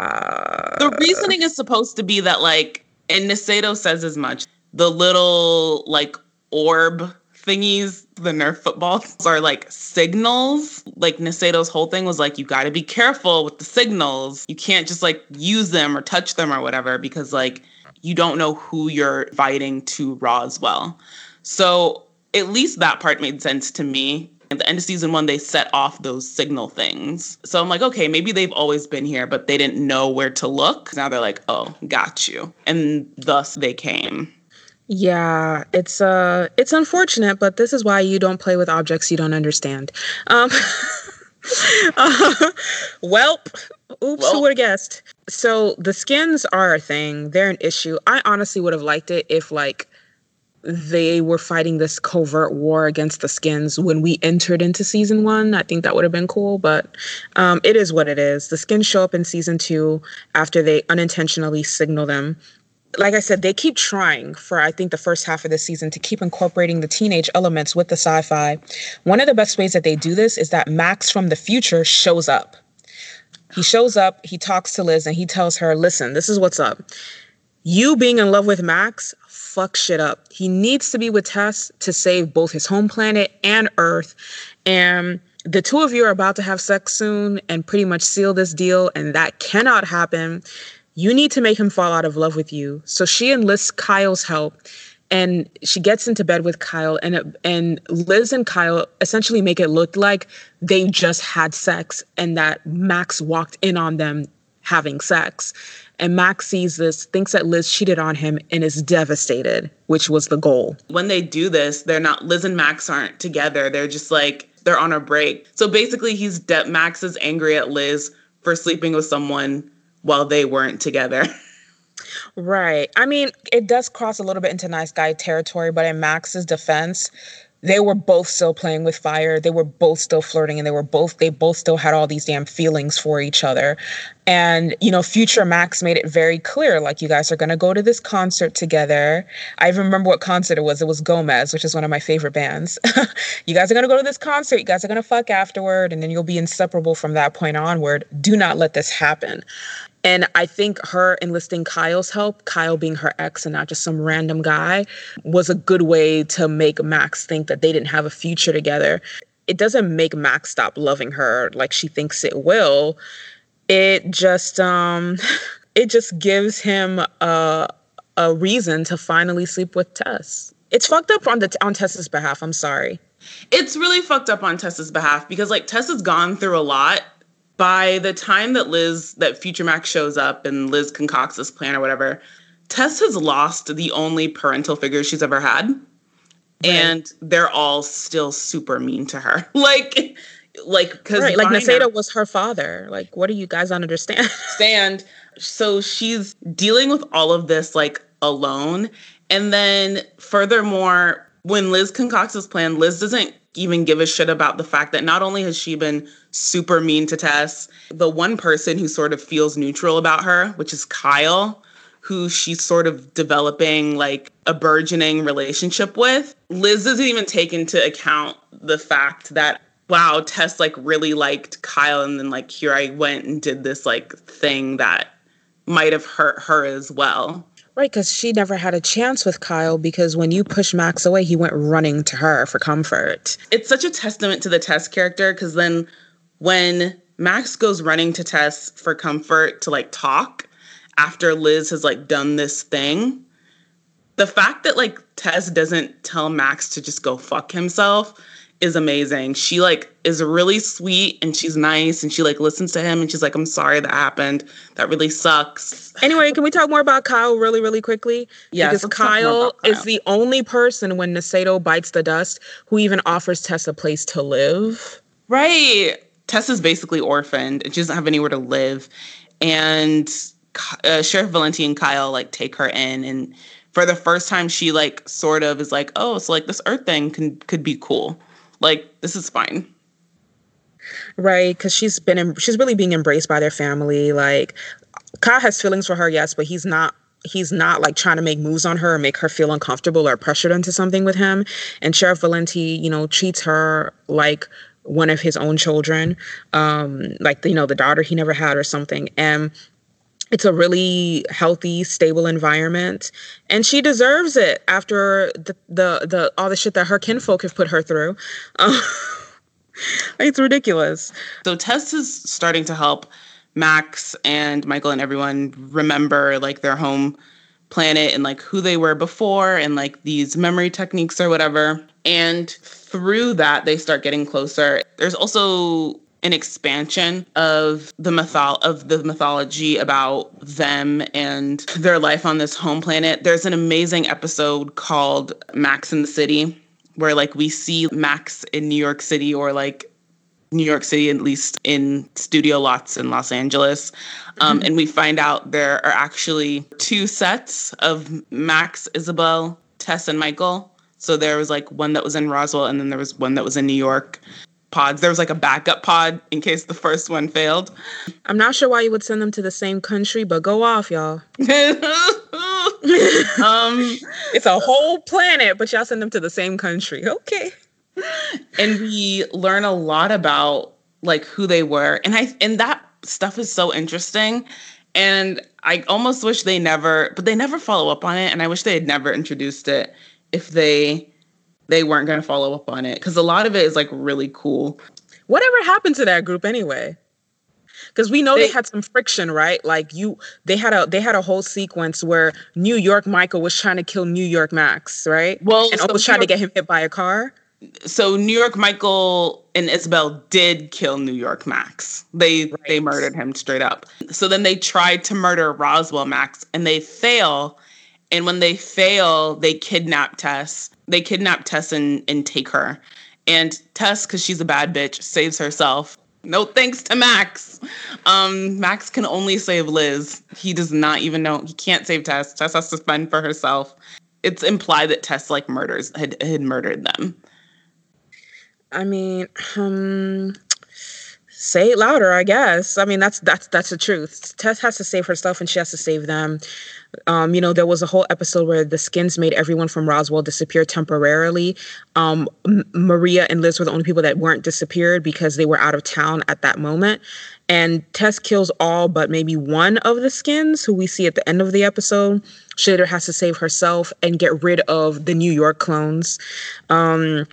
The reasoning is supposed to be that, like, and Nasedo says as much the little, like, orb thingies, the Nerf footballs, are like signals. Like Nasedo's whole thing was like, you got to be careful with the signals. You can't just like use them or touch them or whatever because like you don't know who you're inviting to Roswell. So at least that part made sense to me. At the end of season one, they set off those signal things. So I'm like, okay, maybe they've always been here, but they didn't know where to look. Now they're like, oh, got you. And thus they came. Yeah, it's uh it's unfortunate, but this is why you don't play with objects you don't understand. Um <laughs> uh, welp. Oops, well. who would have guessed? So the skins are a thing. They're an issue. I honestly would have liked it if like they were fighting this covert war against the skins when we entered into season one. I think that would have been cool, but um, it is what it is. The skins show up in season two after they unintentionally signal them. Like I said, they keep trying for, I think, the first half of the season to keep incorporating the teenage elements with the sci fi. One of the best ways that they do this is that Max from the future shows up. He shows up, he talks to Liz, and he tells her, Listen, this is what's up. You being in love with Max fuck shit up. He needs to be with Tess to save both his home planet and Earth. And the two of you are about to have sex soon and pretty much seal this deal, and that cannot happen. You need to make him fall out of love with you. So she enlists Kyle's help and she gets into bed with Kyle and and Liz and Kyle essentially make it look like they just had sex and that Max walked in on them having sex. And Max sees this, thinks that Liz cheated on him, and is devastated, which was the goal. When they do this, they're not, Liz and Max aren't together. They're just like, they're on a break. So basically, he's, de- Max is angry at Liz for sleeping with someone while they weren't together. <laughs> Right. I mean, it does cross a little bit into nice guy territory, but in Max's defense, they were both still playing with fire. They were both still flirting and they were both they both still had all these damn feelings for each other. And you know future max made it very clear like you guys are going to go to this concert together. I even remember what concert it was. It was gomez which is one of my favorite bands. <laughs> You guys are going to go to this concert. You guys are going to fuck afterward and then you'll be inseparable from that point onward. Do not let this happen and I think her enlisting Kyle's help, Kyle being her ex and not just some random guy, was a good way to make Max think that they didn't have a future together. It doesn't make Max stop loving her like she thinks it will. It just um <laughs> it just gives him a a reason to finally sleep with Tess. It's fucked up on the on Tess's behalf. I'm sorry. It's really fucked up on Tess's behalf because like Tess has gone through a lot by the time that Liz, that Future Max shows up and Liz concocts this plan or whatever, Tess has lost the only parental figure she's ever had. Right. And they're all still super mean to her. <laughs> like, like, because right, like Nasedo was her father. Like, what do you guys not understand? <laughs> Stand. So she's dealing with all of this like alone. And then furthermore, when Liz concocts this plan, Liz doesn't even give a shit about the fact that not only has she been super mean to Tess, the one person who sort of feels neutral about her, which is Kyle, who she's sort of developing like a burgeoning relationship with, Liz doesn't even take into account the fact that wow, Tess like really liked Kyle and then like here I went and did this like thing that might have hurt her as well. Right, because she never had a chance with Kyle because when you push Max away, he went running to her for comfort. It's such a testament to the Tess character because then when Max goes running to Tess for comfort to like talk after Liz has like done this thing, the fact that like Tess doesn't tell Max to just go fuck himself is amazing. She like is really sweet and she's nice and she like listens to him and she's like, I'm sorry that happened. That really sucks. Anyway, can we talk more about Kyle really, really quickly? Yeah. Because Kyle, Kyle, is the only person when Nasedo bites the dust who even offers Tess a place to live. Right. Tess is basically orphaned and she doesn't have anywhere to live. And uh, Sheriff Valenti and Kyle like take her in and for the first time she like sort of is like, oh, so like this earth thing can could be cool like this is fine. Right because she's been in, she's really being embraced by their family like Kyle has feelings for her yes but he's not he's not like trying to make moves on her or make her feel uncomfortable or pressured into something with him. And sheriff valenti you know treats her like one of his own children um like you know the daughter he never had or something. And it's a really healthy, stable environment, and she deserves it after the the, the all the shit that her kinfolk have put her through. Um, <laughs> it's ridiculous. So Tess is starting to help Max and Michael and everyone remember like their home planet and like who they were before and like these memory techniques or whatever. And through that, they start getting closer. There's also an expansion of the mythol of the mythology about them and their life on this home planet. There's an amazing episode called Max in the City where like we see Max in New York City or like New York City, at least in studio lots in Los Angeles. Um, mm-hmm. And we find out there are actually two sets of Max, Isabel, Tess, and Michael. So there was like one that was in Roswell, and then there was one that was in New York pods. There was like a backup pod in case the first one failed. I'm not sure why you would send them to the same country, but go off, y'all. <laughs> <laughs> um, it's a whole planet, but y'all send them to the same country. Okay. And we learn a lot about like who they were. And I and that stuff is so interesting. And I almost wish they never, but they never follow up on it. And I wish they had never introduced it if they they weren't going to follow up on it because a lot of it is like really cool. Whatever happened to that group anyway? because we know they, they, had some friction, right? Like you, they had a they had a whole sequence where New York Michael was trying to kill New York Max, right? Well, and so almost trying to get him hit by a car. So New York Michael and Isabel did kill New York Max. They right. they murdered him straight up. So then they tried to murder Roswell Max, and they fail. And when they fail, they kidnap Tess. They kidnap Tess and, and take her. And Tess, because she's a bad bitch, saves herself no thanks to Max. Um, Max can only save Liz. He does not even know he can't save Tess. Tess has to fend for herself. It's implied that Tess like murders had had murdered them. I mean, um, say it louder, I guess. I mean, that's that's that's the truth. Tess has to save herself, and she has to save them. Um, you know, there was a whole episode where the skins made everyone from Roswell disappear temporarily. Um, M- Maria and Liz were the only people that weren't disappeared because they were out of town at that moment. And Tess kills all but maybe one of the skins, who we see at the end of the episode. Shader has to save herself and get rid of the New York clones. Um,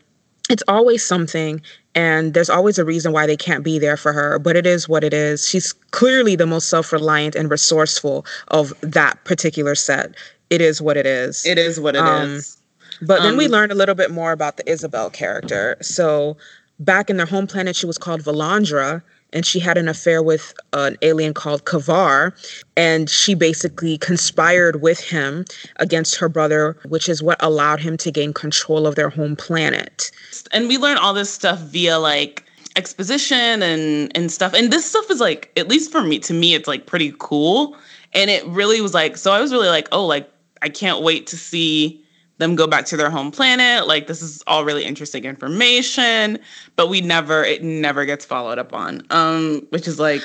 it's always something and there's always a reason why they can't be there for her but it is what it is. She's clearly the most self-reliant and resourceful of that particular set. It is what it is. It is what it um, is. but um, then we um, learned a little bit more about the isabel character. So back in their home planet she was called Vilandra and she had an affair with an alien called Kivar, and she basically conspired with him against her brother, which is what allowed him to gain control of their home planet. And we learn all this stuff via like exposition and and stuff. And this stuff is like, at least for me, to me, it's like pretty cool. And it really was like, so I was really like, oh, like I can't wait to see them go back to their home planet. Like this is all really interesting information, but we never it never gets followed up on. Um, which is like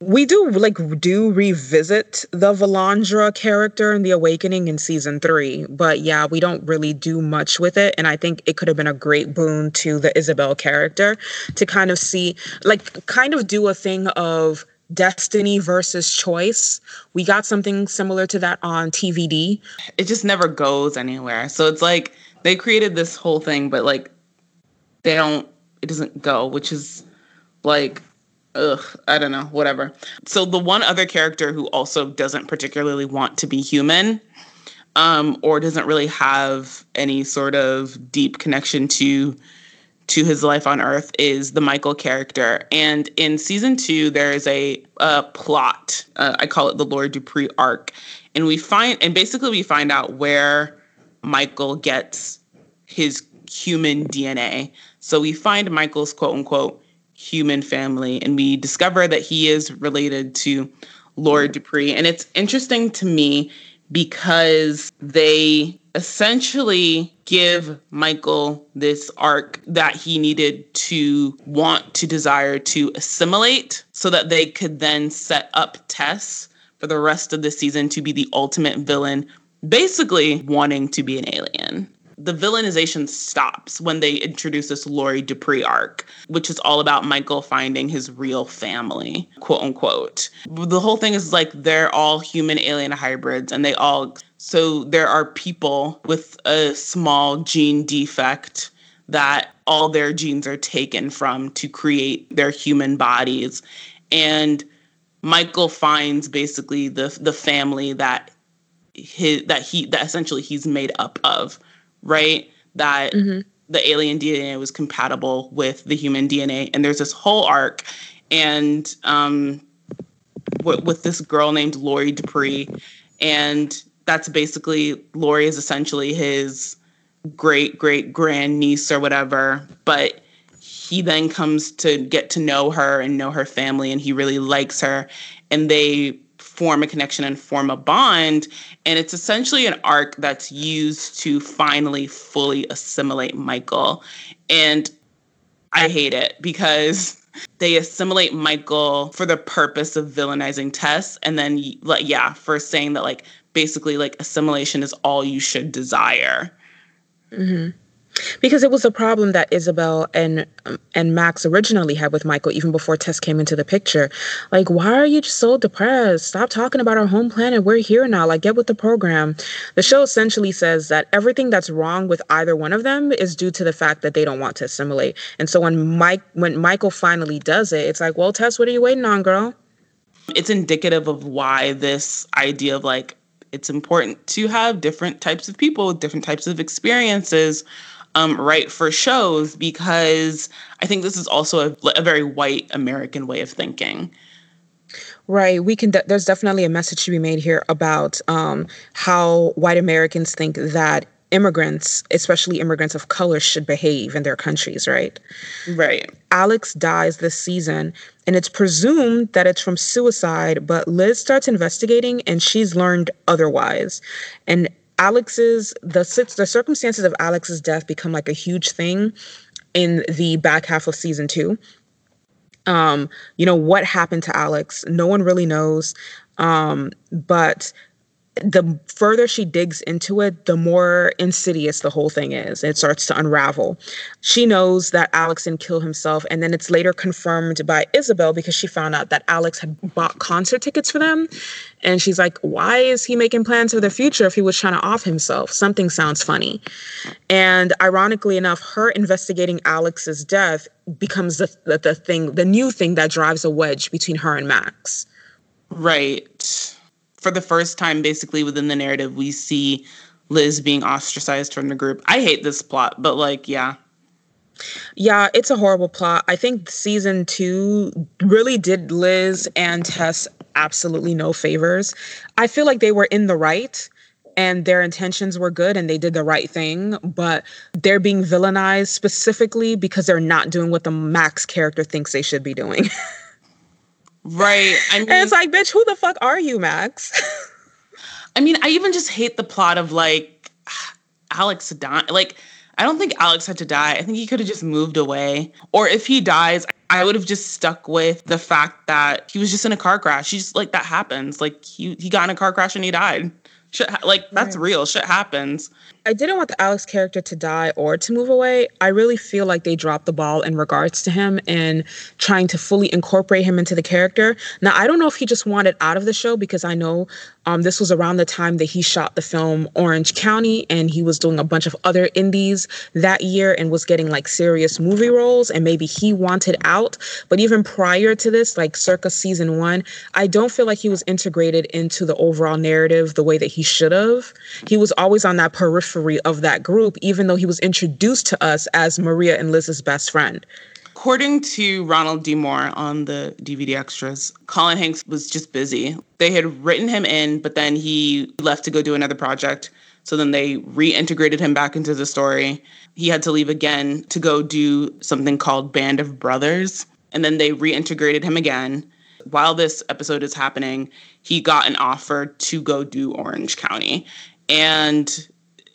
we do like do revisit the Vilandra character in The Awakening in season three, but yeah, we don't really do much with it. And I think it could have been a great boon to the Isabel character to kind of see, like, kind of do a thing of destiny versus choice. We got something similar to that on TVD. It just never goes anywhere. So it's like they created this whole thing, but like they don't, it doesn't go, which is like, ugh, I don't know, whatever. So the one other character who also doesn't particularly want to be human. Um, or doesn't really have any sort of deep connection to to his life on Earth is the Michael character. And in season two, there is a, a plot. Uh, I call it the Laura Dupree arc. And we find, and basically, we find out where Michael gets his human DNA. So we find Michael's quote unquote human family, and we discover that he is related to Laura Dupree. And it's interesting to me because they essentially give Michael this arc that he needed to want to desire to assimilate so that they could then set up Tess for the rest of the season to be the ultimate villain, basically wanting to be an alien. The villainization stops when they introduce this Laurie Dupree arc, which is all about Michael finding his real family, quote unquote. The whole thing is like they're all human alien hybrids and they all so there are people with a small gene defect that all their genes are taken from to create their human bodies and Michael finds basically the the family that his that he that essentially he's made up of, right? That mm-hmm. the alien DNA was compatible with the human DNA, and there's this whole arc, and um, w- with this girl named Laurie Dupree, and that's basically Laurie is essentially his great great grand niece or whatever, but he then comes to get to know her and know her family. And he really likes her. And they form a connection and form a bond and it's essentially an arc that's used to finally fully assimilate Michael and I hate it because <laughs> they assimilate Michael for the purpose of villainizing Tess and then like yeah for saying that like basically like assimilation is all you should desire. Mm-hmm because it was a problem that Isabel and and Max originally had with Michael even before Tess came into the picture. Like, why are you just so depressed? Stop talking about our home planet. We're here now. Like, get with the program. The show essentially says that everything that's wrong with either one of them is due to the fact that they don't want to assimilate. And so when Mike when Michael finally does it, it's like, well, Tess, what are you waiting on, girl? It's indicative of why this idea of like it's important to have different types of people with different types of experiences um, write for shows because I think this is also a, a very white American way of thinking. Right. We can. De- there's definitely a message to be made here about um, how white Americans think that immigrants, especially immigrants of color, should behave in their countries. Right. Right. Alex dies this season, and it's presumed that it's from suicide. But Liz starts investigating, and she's learned otherwise. And Alex's the the circumstances of Alex's death become like a huge thing in the back half of season two. Um, you know what happened to Alex? No one really knows. Um, but the further she digs into it, the more insidious the whole thing is. It starts to unravel. She knows that Alex didn't kill himself, and then it's later confirmed by Isabel because she found out that Alex had bought concert tickets for them. And she's like, Why is he making plans for the future if he was trying to off himself? Something sounds funny. And ironically enough, her investigating Alex's death becomes the, the, the thing, the new thing that drives a wedge between her and Max. Right for the first time, basically within the narrative, we see Liz being ostracized from the group. I hate this plot, but like, yeah. Yeah, it's a horrible plot. I think season two really did Liz and Tess absolutely no favors. I feel like they were in the right and their intentions were good and they did the right thing, but they're being villainized specifically because they're not doing what the Max character thinks they should be doing. <laughs> Right. I mean, and it's like, bitch, who the fuck are you, Max? I mean, I even just hate the plot of like Alex dying. Like, I don't think Alex had to die. I think he could have just moved away. Or if he dies, I would have just stuck with the fact that he was just in a car crash. He's like that happens. Like he he got in a car crash and he died. Shit, like that's right. real. Shit happens. I didn't want the Alex character to die or to move away. I really feel like they dropped the ball in regards to him and trying to fully incorporate him into the character. Now, I don't know if he just wanted out of the show because I know um, this was around the time that he shot the film Orange County, and he was doing a bunch of other indies that year and was getting like serious movie roles. And maybe he wanted out. But even prior to this, like circa season one, I don't feel like he was integrated into the overall narrative the way that he should have. He was always on that periphery of that group, even though he was introduced to us as Maria and Liz's best friend. According to Ronald D. Moore on the DVD extras, Colin Hanks was just busy. They had written him in, but then he left to go do another project. So then they reintegrated him back into the story. He had to leave again to go do something called Band of Brothers. And then they reintegrated him again. While this episode is happening, he got an offer to go do Orange County. And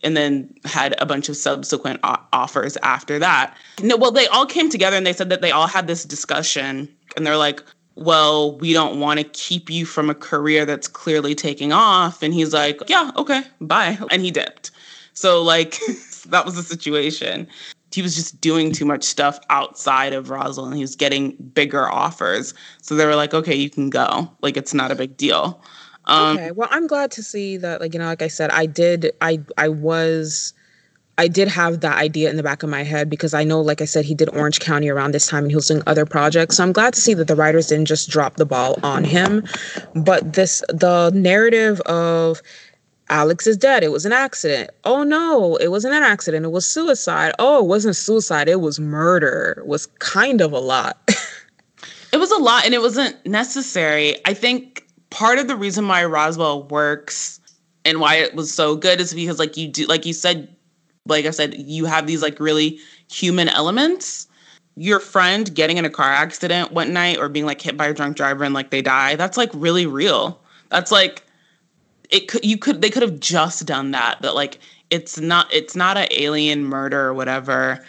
and then had a bunch of subsequent o- offers after that. No, well, they all came together and they said that they all had this discussion and they're like, well, we don't want to keep you from a career that's clearly taking off. And he's like, yeah, okay, bye. And he dipped. So like <laughs> that was the situation. He was just doing too much stuff outside of Roswell and he was getting bigger offers. So they were like, okay, you can go. Like it's not a big deal. Um, okay. Well, I'm glad to see that, like, you know, like I said, I did, I, I was, I did have that idea in the back of my head because I know, like I said, he did Orange County around this time and he was doing other projects. So I'm glad to see that the writers didn't just drop the ball on him. But this, the narrative of Alex is dead. It was an accident. Oh no, it wasn't an accident. It was suicide. Oh, it wasn't suicide. It was murder. Was kind of a lot. <laughs> it was a lot and it wasn't necessary. I think part of the reason why Roswell works and why it was so good is because like you do like you said like I said you have these like really human elements. Your friend getting in a car accident one night or being like hit by a drunk driver and like they die, that's like really real. That's like it could you could they could have just done that that like it's not it's not an alien murder or whatever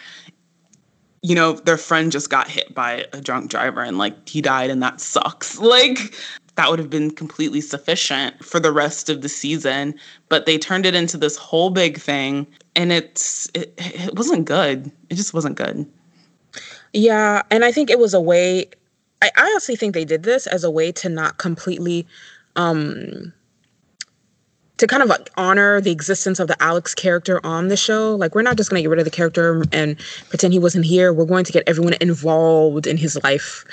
you know their friend just got hit by a drunk driver and like he died and that sucks <laughs> like that would have been completely sufficient for the rest of the season but they turned it into this whole big thing and it's it, it wasn't good it just wasn't good yeah and i think it was a way i, I honestly think they did this as a way to not completely um to kind of like honor the existence of the Alex character on the show. Like, we're not just going to get rid of the character and pretend he wasn't here. We're going to get everyone involved in his life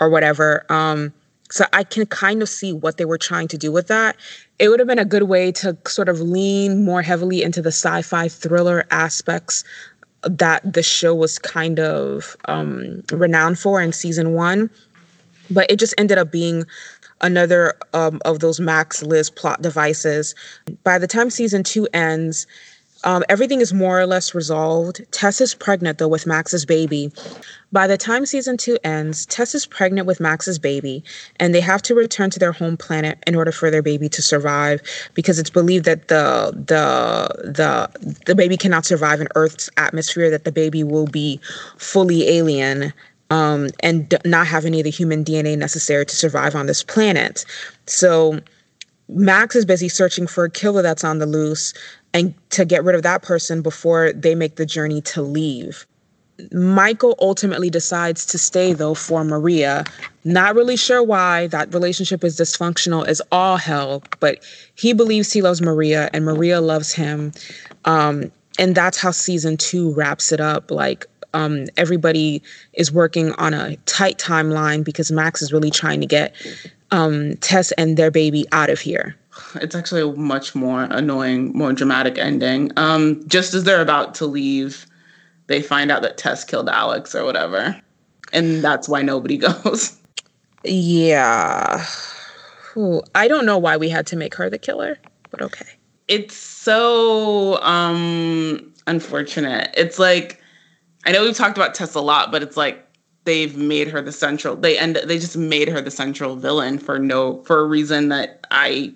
or whatever. Um, so I can kind of see what they were trying to do with that. It would have been a good way to sort of lean more heavily into the sci fi thriller aspects that the show was kind of um, renowned for in season one. But it just ended up being another um, of those Max Liz plot devices. By the time season two ends, um, everything is more or less resolved. Tess is pregnant, though, with Max's baby. By the time season two ends, Tess is pregnant with Max's baby, and they have to return to their home planet in order for their baby to survive, because it's believed that the the the the baby cannot survive in Earth's atmosphere. That the baby will be fully alien um, and d- not have any of the human DNA necessary to survive on this planet. So Max is busy searching for a killer that's on the loose and to get rid of that person before they make the journey to leave. Michael ultimately decides to stay though for Maria. Not really sure why. That relationship is dysfunctional as all hell, but he believes he loves Maria and Maria loves him. Um, and that's how season two wraps it up. Like um, everybody is working on a tight timeline because Max is really trying to get um, Tess and their baby out of here. It's actually a much more annoying, more dramatic ending. Um, just as they're about to leave, they find out that Tess killed Alex or whatever. And that's why nobody <laughs> goes. Yeah. Ooh, I don't know why we had to make her the killer, but okay. It's so um unfortunate. It's like I know we've talked about Tess a lot, but it's like they've made her the central. They end. They just made her the central villain for no for a reason that I.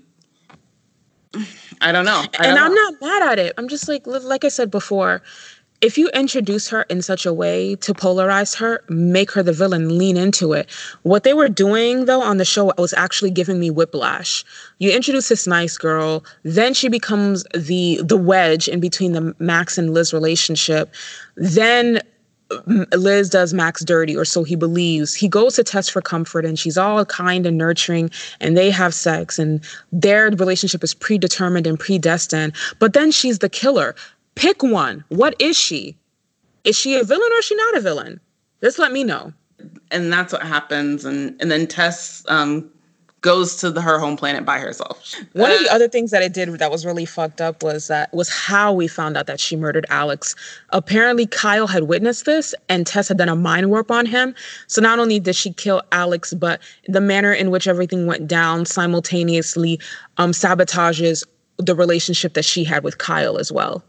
I don't know. I don't and I'm know. not mad at it. I'm just like like I said before, if you introduce her in such a way to polarize her, make her the villain, lean into it. What they were doing though on the show was actually giving me whiplash. You introduce this nice girl, then she becomes the the wedge in between the Max and Liz relationship. Then Liz does Max dirty, or so he believes. He goes to Tess for comfort, and she's all kind and nurturing, and they have sex, and their relationship is predetermined and predestined. But then she's the killer. Pick one. What is she? Is she a villain or is she not a villain? Just let me know. And that's what happens. And and then Tess um, goes to the, her home planet by herself. One uh, of the other things that it did that was really fucked up was that was how we found out that she murdered Alex. Apparently, Kyle had witnessed this, and Tess had done a mind warp on him. So not only did she kill Alex, but the manner in which everything went down simultaneously um, sabotages the relationship that she had with Kyle as well.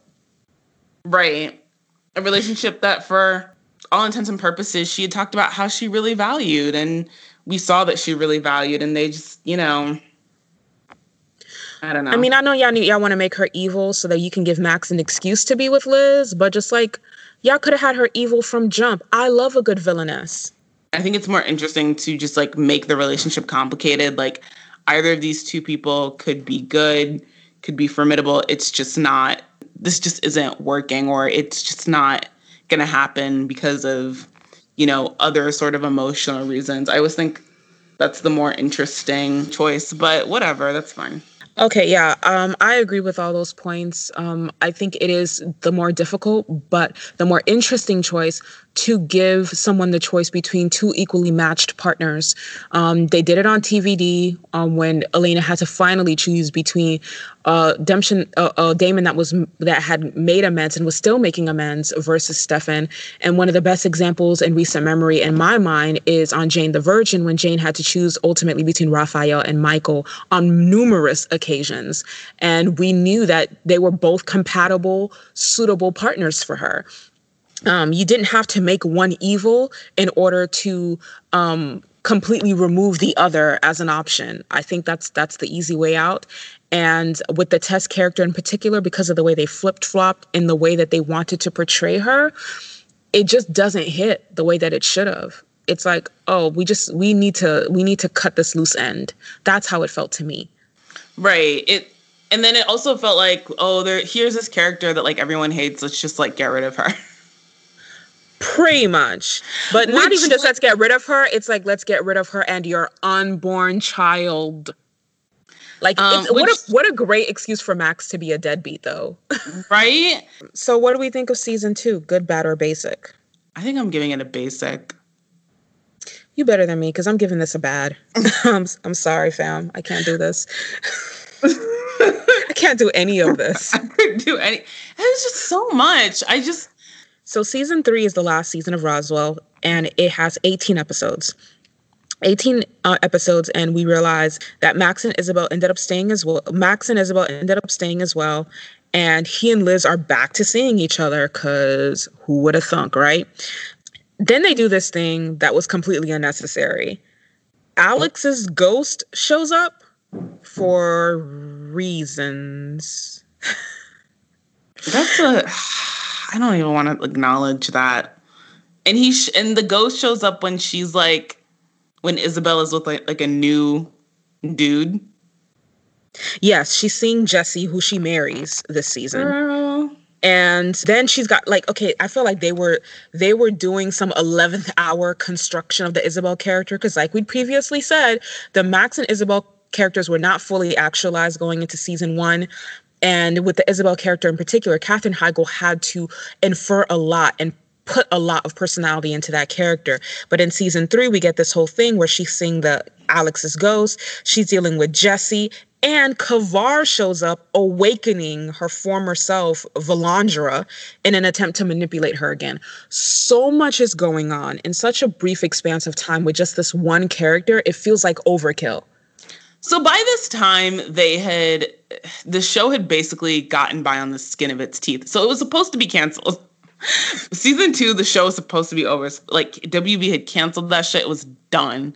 Right. A relationship that, for all intents and purposes, she had talked about how she really valued, and we saw that she really valued, and they just, you know, I don't know. I mean, I know y'all y'all want to make her evil so that you can give Max an excuse to be with Liz, but just like y'all could have had her evil from jump. I love a good villainess. I think it's more interesting to just like make the relationship complicated. Like either of these two people could be good, could be formidable. It's just not this just isn't working or it's just not going to happen because of you know other sort of emotional reasons i always think that's the more interesting choice but whatever that's fine Okay, yeah, um, I agree with all those points. Um, I think it is the more difficult, but the more interesting choice to give someone the choice between two equally matched partners. Um, they did it on TVD um, when Elena had to finally choose between uh, Demption, uh, uh, Damon that was that had made amends and was still making amends versus Stefan. And one of the best examples in recent memory, in my mind, is on Jane the Virgin when Jane had to choose ultimately between Rafael and Michael on numerous occasions, and we knew that they were both compatible, suitable partners for her um, you didn't have to make one evil in order to um, completely remove the other as an option. I think that's that's the easy way out. And with the Tess character in particular, because of the way they flipped flopped in the way that they wanted to portray her, it just doesn't hit the way that it should have. It's like, oh, we just we need to we need to cut this loose end. That's how it felt to me. Right. It and then it also felt like, oh, there here's this character that like everyone hates. Let's just like get rid of her. <laughs> Pretty much. But Which, not even just let's get rid of her. It's like let's get rid of her and your unborn child. Like um, which, what a what a great excuse for Max to be a deadbeat though. <laughs> right? so what do we think of season two? Good, bad, or basic? I think I'm giving it a basic. You better than me, because I'm giving this a bad. <laughs> I'm I'm sorry, fam. I can't do this. <laughs> I can't do any of this. I couldn't do any. It's just so much. I just so season three is the last season of Roswell, and it has 18 episodes. 18 uh, episodes, and we realize that Max and Isabel ended up staying as well. Max and Isabel ended up staying as well, and he and Liz are back to seeing each other because who would have thunk, right? Then they do this thing that was completely unnecessary. Alex's ghost shows up for reasons. That's a <sighs> <sighs> <sighs> I don't even want to acknowledge that. And he sh- and the ghost shows up when she's like when Isabel is with like like a new dude. Yes, she's seeing Jesse, who she marries this season. Girl. And then she's got like okay, I feel like they were they were doing some 11th hour construction of the Isabel character because like we previously said, the Max and Isabel characters were not fully actualized going into season 1 and with the Isabel character in particular, Katherine Heigl had to infer a lot and put a lot of personality into that character. But in season three, we get this whole thing where she's seeing the Alex's ghost, she's dealing with Jesse, and Kivar shows up awakening her former self, Vilandra, in an attempt to manipulate her again. So much is going on in such a brief expanse of time with just this one character, it feels like overkill. So by this time, they had the show had basically gotten by on the skin of its teeth. So it was supposed to be canceled. <laughs> Season two, the show was supposed to be over. Like WB had canceled that shit. It was done.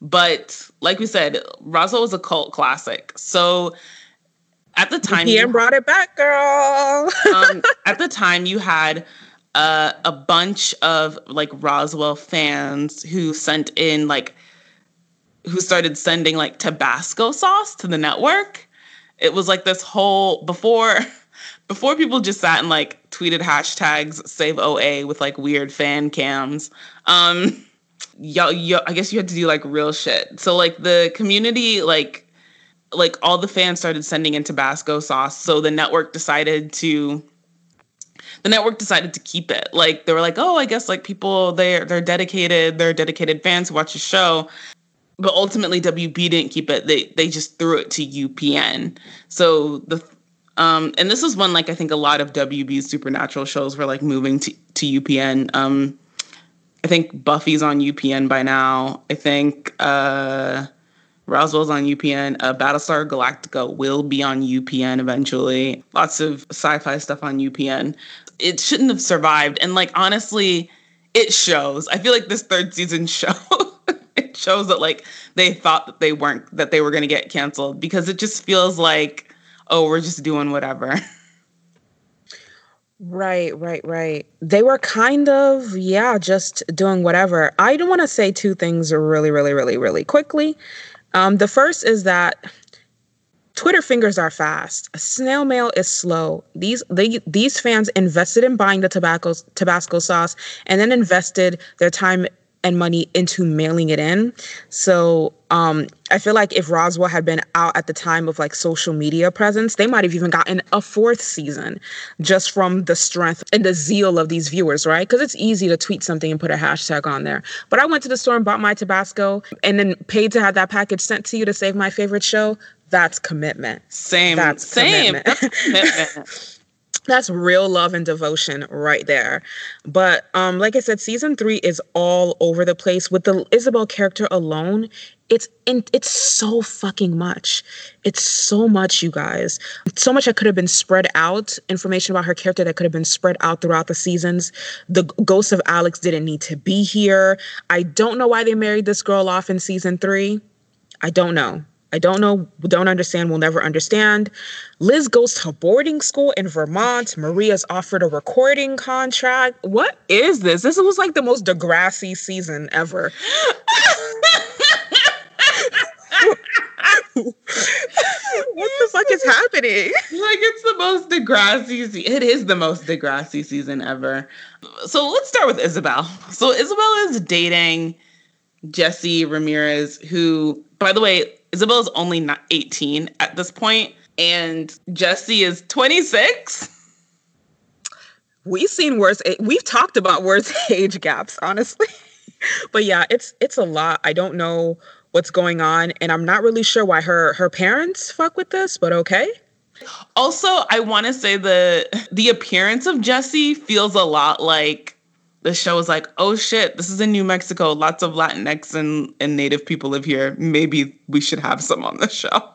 But like we said, Roswell was a cult classic. So at the time, he brought it back, girl. <laughs> um, <laughs> at the time, you had uh, a bunch of like Roswell fans who sent in like who started sending like Tabasco sauce to the network. It was like this whole before <laughs> before people just sat and like tweeted hashtags save OA with like weird fan cams. Um <laughs> yo, yo, I guess you had to do like real shit. So like the community like like all the fans started sending in Tabasco sauce. So the network decided to the network decided to keep it. Like they were like, oh, I guess like people they're they're dedicated, they're dedicated fans who watch the show but ultimately WB didn't keep it. They they just threw it to UPN. So the um and this is when like I think a lot of WB's supernatural shows were like moving to to UPN. Um I think Buffy's on UPN by now. I think uh Roswell's on UPN. Uh, Battlestar Galactica will be on UPN eventually. Lots of sci-fi stuff on UPN. It shouldn't have survived. And like honestly, it shows. I feel like this third season <laughs> show it shows that like they thought that they weren't that they were going to get canceled because it just feels like oh we're just doing whatever <laughs> right right right they were kind of yeah just doing whatever i don't want to say two things really really really really quickly um, the first is that Twitter fingers are fast. Snail mail is slow. These they, these fans invested in buying the Tabasco Tabasco sauce and then invested their time and money into mailing it in. So um, I feel like if Roswell had been out at the time of like social media presence, they might have even gotten a fourth season just from the strength and the zeal of these viewers, right? Because it's easy to tweet something and put a hashtag on there. But I went to the store and bought my Tabasco and then paid to have that package sent to you to save my favorite show. That's commitment. Same. That's Same. commitment. That's commitment. <laughs> that's real love and devotion right there. But um like i said season three is all over the place. With the isabel character alone it's in, it's so fucking much. It's so much you guys. So much that could have been spread out information about her character that could have been spread out throughout the seasons. The ghost of alex didn't need to be here. I don't know why they married this girl off in season three. I don't know I don't know, don't understand, will never understand. Liz goes to boarding school in Vermont. Maria's offered a recording contract. What is this? This was like the most Degrassi season ever. what the fuck is happening? Like it's the most Degrassi. It is the most Degrassi season ever. So let's start with Isabel. So Isabel is dating Jesse Ramirez, who, by the way, Isabel is only not 18 at this point, and Jesse is 26. We've seen worse. We've talked about worse <laughs> age gaps, honestly. <laughs> but yeah, it's it's a lot. I don't know what's going on, and I'm not really sure why her her parents fuck with this. But okay. Also, I want to say the the appearance of Jesse feels a lot like the show was like, oh shit, this is in New Mexico. Lots of Latinx and, and Native people live here. Maybe we should have some on the show.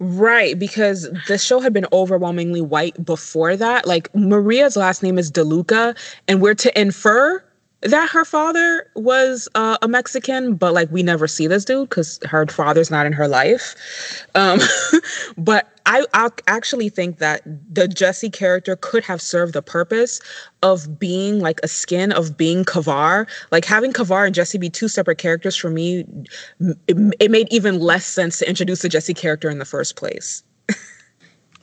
Right, because the show had been overwhelmingly white before that. Like Maria's last name is DeLuca, and we're to infer that her father was uh, a Mexican, but like we never see this dude because her father's not in her life. Um, <laughs> but I, I actually think that the Jesse character could have served the purpose of being like a skin of being Kivar. Like having Kivar and Jesse be two separate characters for me, it, it made even less sense to introduce the Jesse character in the first place.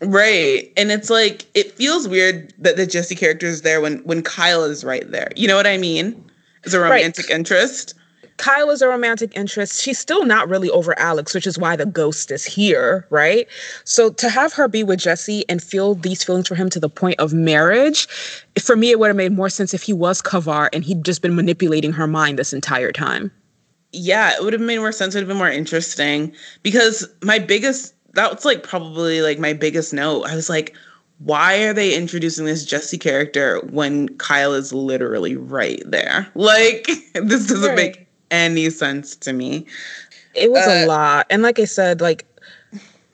Right. And it's like it feels weird that the Jesse character is there when when Kyle is right there. You know what I mean? As a romantic right. interest. Kyle is a romantic interest. She's still not really over Alex, which is why the ghost is here, right? So to have her be with Jesse and feel these feelings for him to the point of marriage, for me, it would have made more sense if he was Kivar and he'd just been manipulating her mind this entire time. Yeah, it would have made more sense. It would have been more interesting because my biggest that's like probably like my biggest note. I was like, why are they introducing this Jesse character when Kyle is literally right there? <laughs> Like, this doesn't right. make any sense to me. It was uh, a lot. And like I said, like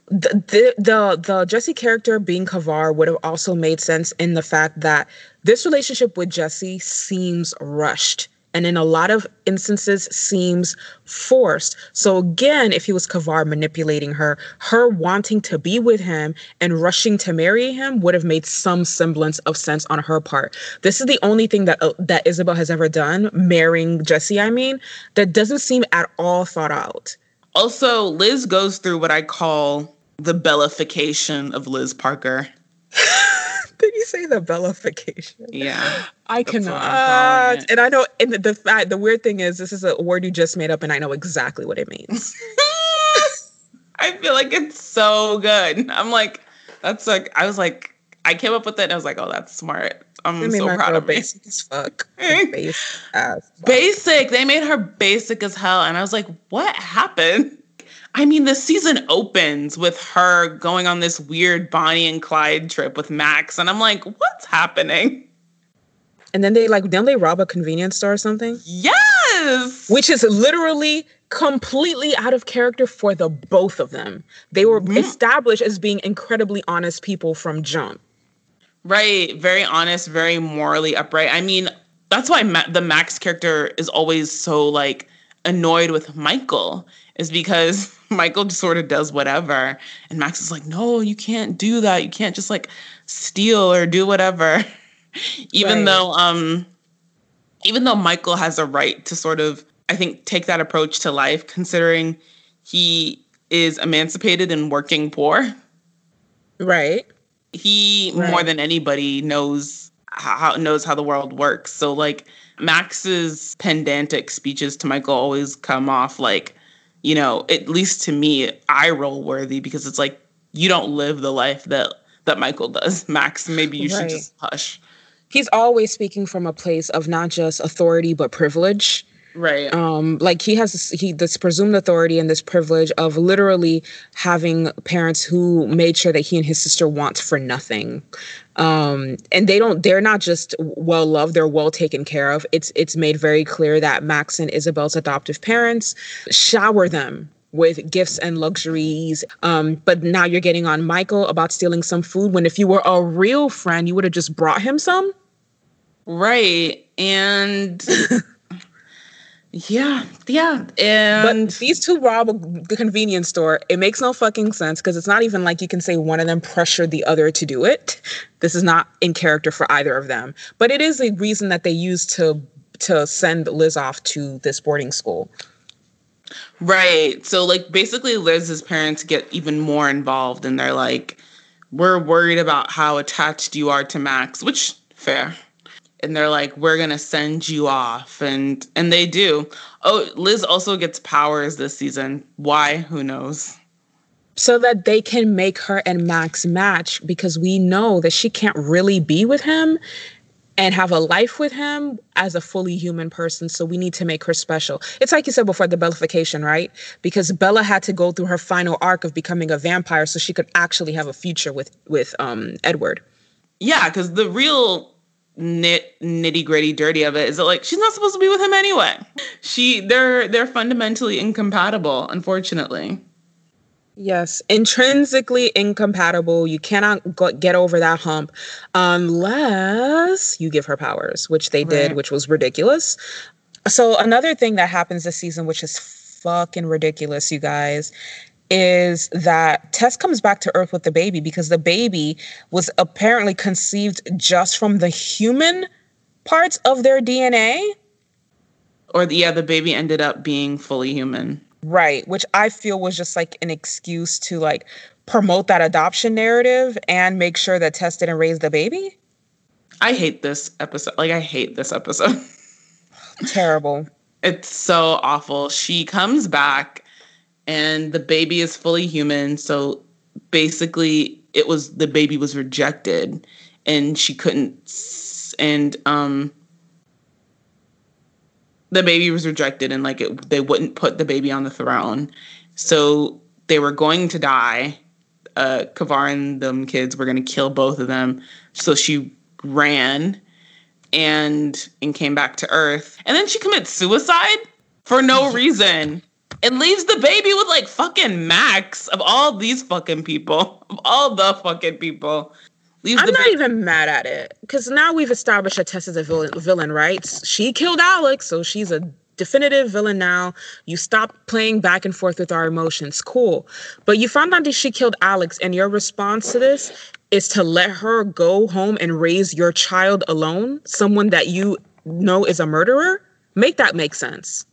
the, the the the Jesse character being Kivar would have also made sense in the fact that this relationship with Jesse seems rushed and in a lot of instances seems forced. So again, if he was Kivar manipulating her, her wanting to be with him and rushing to marry him would have made some semblance of sense on her part. This is the only thing that uh, that Isabel has ever done, marrying Jesse, I mean, that doesn't seem at all thought out. Also, Liz goes through what I call the bellification of Liz Parker. <laughs> Did you say the bellification? Yeah. I cannot. And I know and the, the fact the weird thing is this is a word you just made up and I know exactly what it means. <laughs> I feel like it's so good. I'm like, that's like I was like, I came up with it and I was like, oh, that's smart. I'm so proud of me. Basic as fuck. <laughs> basic as fuck. Basic. They made her basic as hell. And I was like, what happened? I mean, the season opens with her going on this weird Bonnie and Clyde trip with Max, and I'm like, what's happening? And then they like, then they rob a convenience store or something? Yes! Which is literally completely out of character for the both of them. They were established as being incredibly honest people from jump. Right. Very honest, very morally upright. I mean, that's why Ma- the Max character is always so like annoyed with Michael, is because Michael just sort of does whatever. And Max is like, no, you can't do that. You can't just like steal or do whatever. <laughs> even right. though um even though Michael has a right to sort of, I think, take that approach to life, considering he is emancipated and working poor. Right. He right. more than anybody knows how knows how the world works. So like Max's pedantic speeches to Michael always come off like, you know, at least to me, eye roll worthy because it's like you don't live the life that that Michael does. <laughs> Max, maybe you right. should just hush. He's always speaking from a place of not just authority but privilege right um like he has this, he this presumed authority and this privilege of literally having parents who made sure that he and his sister want for nothing um and they don't they're not just well loved they're well taken care of it's it's made very clear that max and isabel's adoptive parents shower them with gifts and luxuries. Um, but now you're getting on Michael about stealing some food when if you were a real friend, you would have just brought him some. Right. And <laughs> Yeah, yeah. And but these two rob the convenience store. It makes no fucking sense because it's not even like you can say one of them pressured the other to do it. This is not in character for either of them. But it is a reason that they use to to send Liz off to this boarding school. Right. So like basically Liz's parents get even more involved and they're like, we're worried about how attached you are to Max, which fair and they're like we're going to send you off and and they do oh liz also gets powers this season why who knows so that they can make her and max match because we know that she can't really be with him and have a life with him as a fully human person. So we need to make her special. It's like you said before the bellification, right? Because Bella had to go through her final arc of becoming a vampire so she could actually have a future with with um Edward. Yeah, because the real nit nitty gritty dirty of it is that like she's not supposed to be with him anyway. She they're they're fundamentally incompatible, unfortunately. Yes, intrinsically incompatible. You cannot go, get over that hump unless you give her powers, which they did, right. which was ridiculous. So another thing that happens this season, which is fucking ridiculous, you guys, is that Tess comes back to Earth with the baby because the baby was apparently conceived just from the human parts of their DNA. Or, the, yeah, the baby ended up being fully human. Right, which I feel was just like an excuse to like promote that adoption narrative and make sure that Tess didn't raise the baby. I hate this episode. Like, I hate this episode. <laughs> Terrible. It's so awful. She comes back and the baby is fully human. So basically, it was the baby was rejected, and she couldn't. And um, the baby was rejected, and like it, they wouldn't put the baby on the throne. So they were going to die. Uh, Kivar and them kids were going to kill both of them. So she ran and and came back to Earth, and then she commits suicide for no <laughs> reason and leaves the baby with like fucking Max of all these fucking people, <laughs> of all the fucking people. Leaves I'm not ba- even mad at it because now we've established that Tess is a villain, villain, right? She killed Alex, so she's a definitive villain now. You stop playing back and forth with our emotions. Cool. But you found out that she killed Alex, and your response to this is to let her go home and raise your child alone, someone that you know is a murderer? Make that make sense.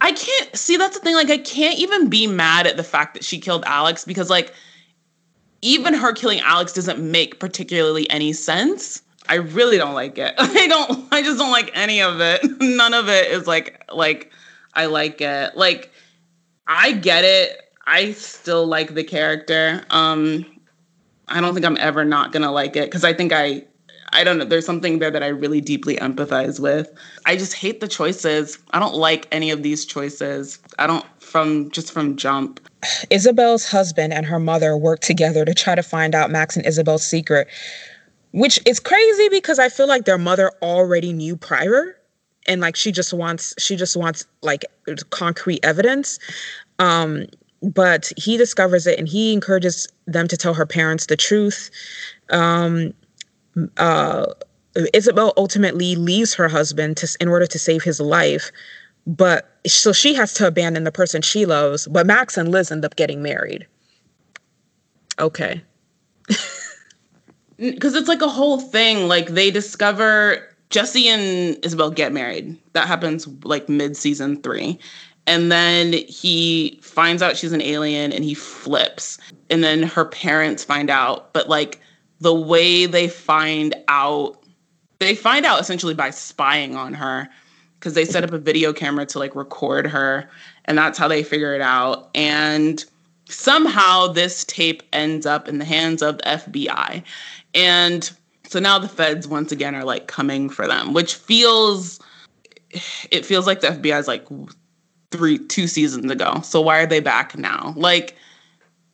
I can't see that's the thing. Like, I can't even be mad at the fact that she killed Alex because, like, even her killing Alex doesn't make particularly any sense. I really don't like it. <laughs> I don't. I just don't like any of it. <laughs> None of it is like like I like it. Like I get it. I still like the character. Um I don't think I'm ever not gonna like it because I think I I don't know. There's something there that I really deeply empathize with. I just hate the choices. I don't like any of these choices. I don't from just from jump. Isabel's husband and her mother work together to try to find out Max and Isabel's secret, which is crazy because I feel like their mother already knew prior and like she just wants she just wants like concrete evidence. Um but he discovers it and he encourages them to tell her parents the truth. Um, uh, Isabel ultimately leaves her husband to, in order to save his life. But so she has to abandon the person she loves. But Max and Liz end up getting married. Okay. Because it's like a whole thing. Like they discover Jesse and Isabel get married. That happens like mid season three. And then he finds out she's an alien and he flips. And then her parents find out. But like the way they find out, they find out essentially by spying on her because they set up a video camera to like record her. And that's how they figure it out. And somehow this tape ends up in the hands of the FBI. And so now the feds once again are like coming for them, which feels it feels like the FBI is like three two seasons ago. So why are they back now? Like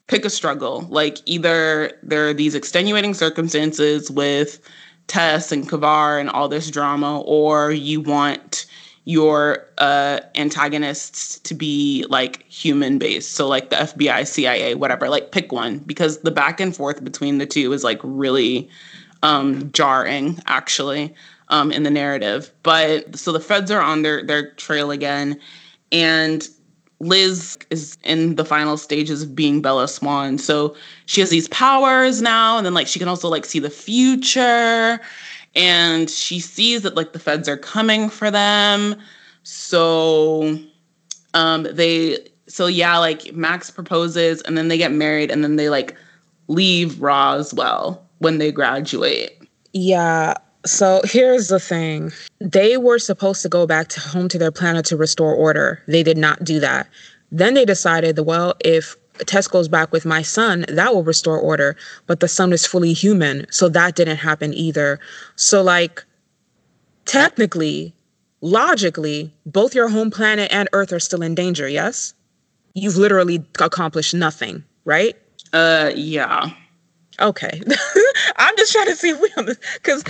pick a struggle. Like either there are these extenuating circumstances with Tess and Kivar and all this drama, or you want your uh, antagonists to be like human based. So like the FBI, CIA, whatever. Like pick one because the back and forth between the two is like really um, jarring, actually, um, in the narrative. But so the feds are on their their trail again, and Liz is in the final stages of being Bella Swan. So she has these powers now, and then like she can also like see the future, and she sees that like the feds are coming for them. So um they so yeah, like Max proposes and then they get married and then they like leave Roswell when they graduate. Yeah, so here's the thing. They were supposed to go back to home to their planet to restore order. They did not do that. Then they decided, well, if Tess goes back with my son, that will restore order. But the son is fully human, so that didn't happen either. So like technically, logically, both your home planet and Earth are still in danger, yes? You've literally accomplished nothing, right? Uh yeah. Okay. <laughs> I'm just trying to see if we because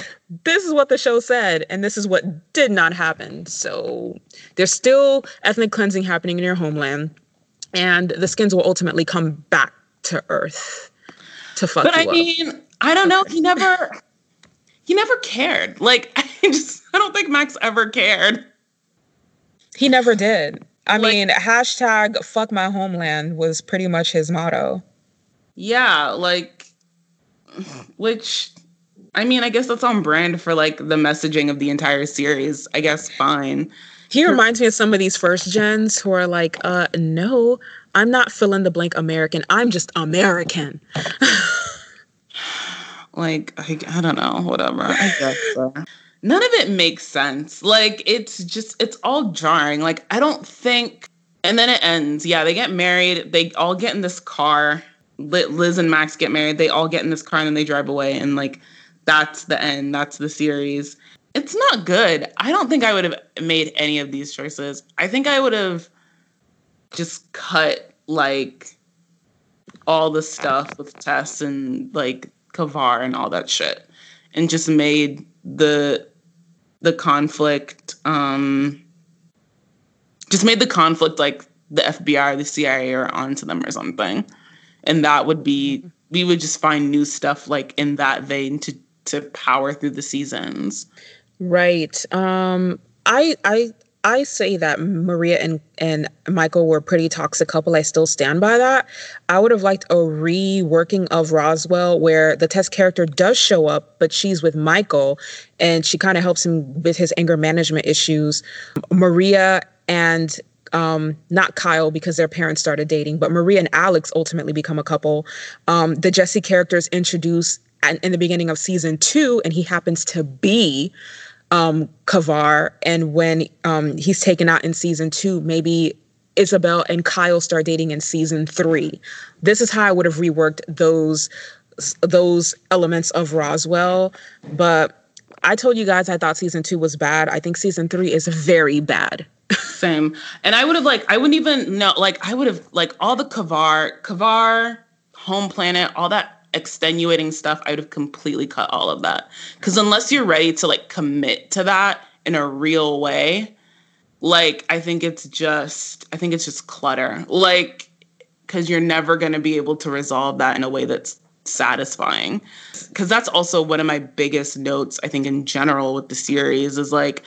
this is what the show said, and this is what did not happen. So there's still ethnic cleansing happening in your homeland, and the skins will ultimately come back to Earth to fuck. But I up. mean, I don't know. He never, he never cared. Like <laughs> I just, I don't think Max ever cared. He never did. I like, mean, hashtag fuck my homeland was pretty much his motto. Yeah, like which I mean, I guess that's on brand for like the messaging of the entire series. I guess fine. He reminds me of some of these first gens who are like, uh, no, I'm not fill in the blank American. I'm just American. <sighs> like, I, I don't know, whatever. I <laughs> guess so. None of it makes sense. Like, it's just, it's all jarring. Like, I don't think, and then it ends. Yeah, they get married. They all get in this car Liz and Max get married. They all get in this car and then they drive away. And like, that's the end. That's the series. It's not good. I don't think I would have made any of these choices. I think I would have just cut like all the stuff with Tess and like Kivar and all that shit and just made the the conflict um just made the conflict like the FBI or the CIA are onto them or something and that would be we would just find new stuff like in that vein to to power through the seasons right um i i I say that Maria and, and Michael were a pretty toxic couple. I still stand by that. I would have liked a reworking of Roswell where the Tess character does show up, but she's with Michael and she kind of helps him with his anger management issues. Maria and um, not Kyle because their parents started dating, but Maria and Alex ultimately become a couple. Um, the Jesse characters introduced in the beginning of season two, and he happens to be um, Kivar. And when um, he's taken out in season two, maybe Isabel and Kyle start dating in season three. This is how I would have reworked those those elements of Roswell, but I told you guys I thought season two was bad. I think season three is very bad. Same. And I would have like I wouldn't even know like I would have like all the Kivar, Kivar, home planet, all that extenuating stuff, I would have completely cut all of that. Cause unless you're ready to like commit to that in a real way, like I think it's just I think it's just clutter. Like because you're never gonna be able to resolve that in a way that's satisfying. Cause that's also one of my biggest notes, I think, in general with the series is like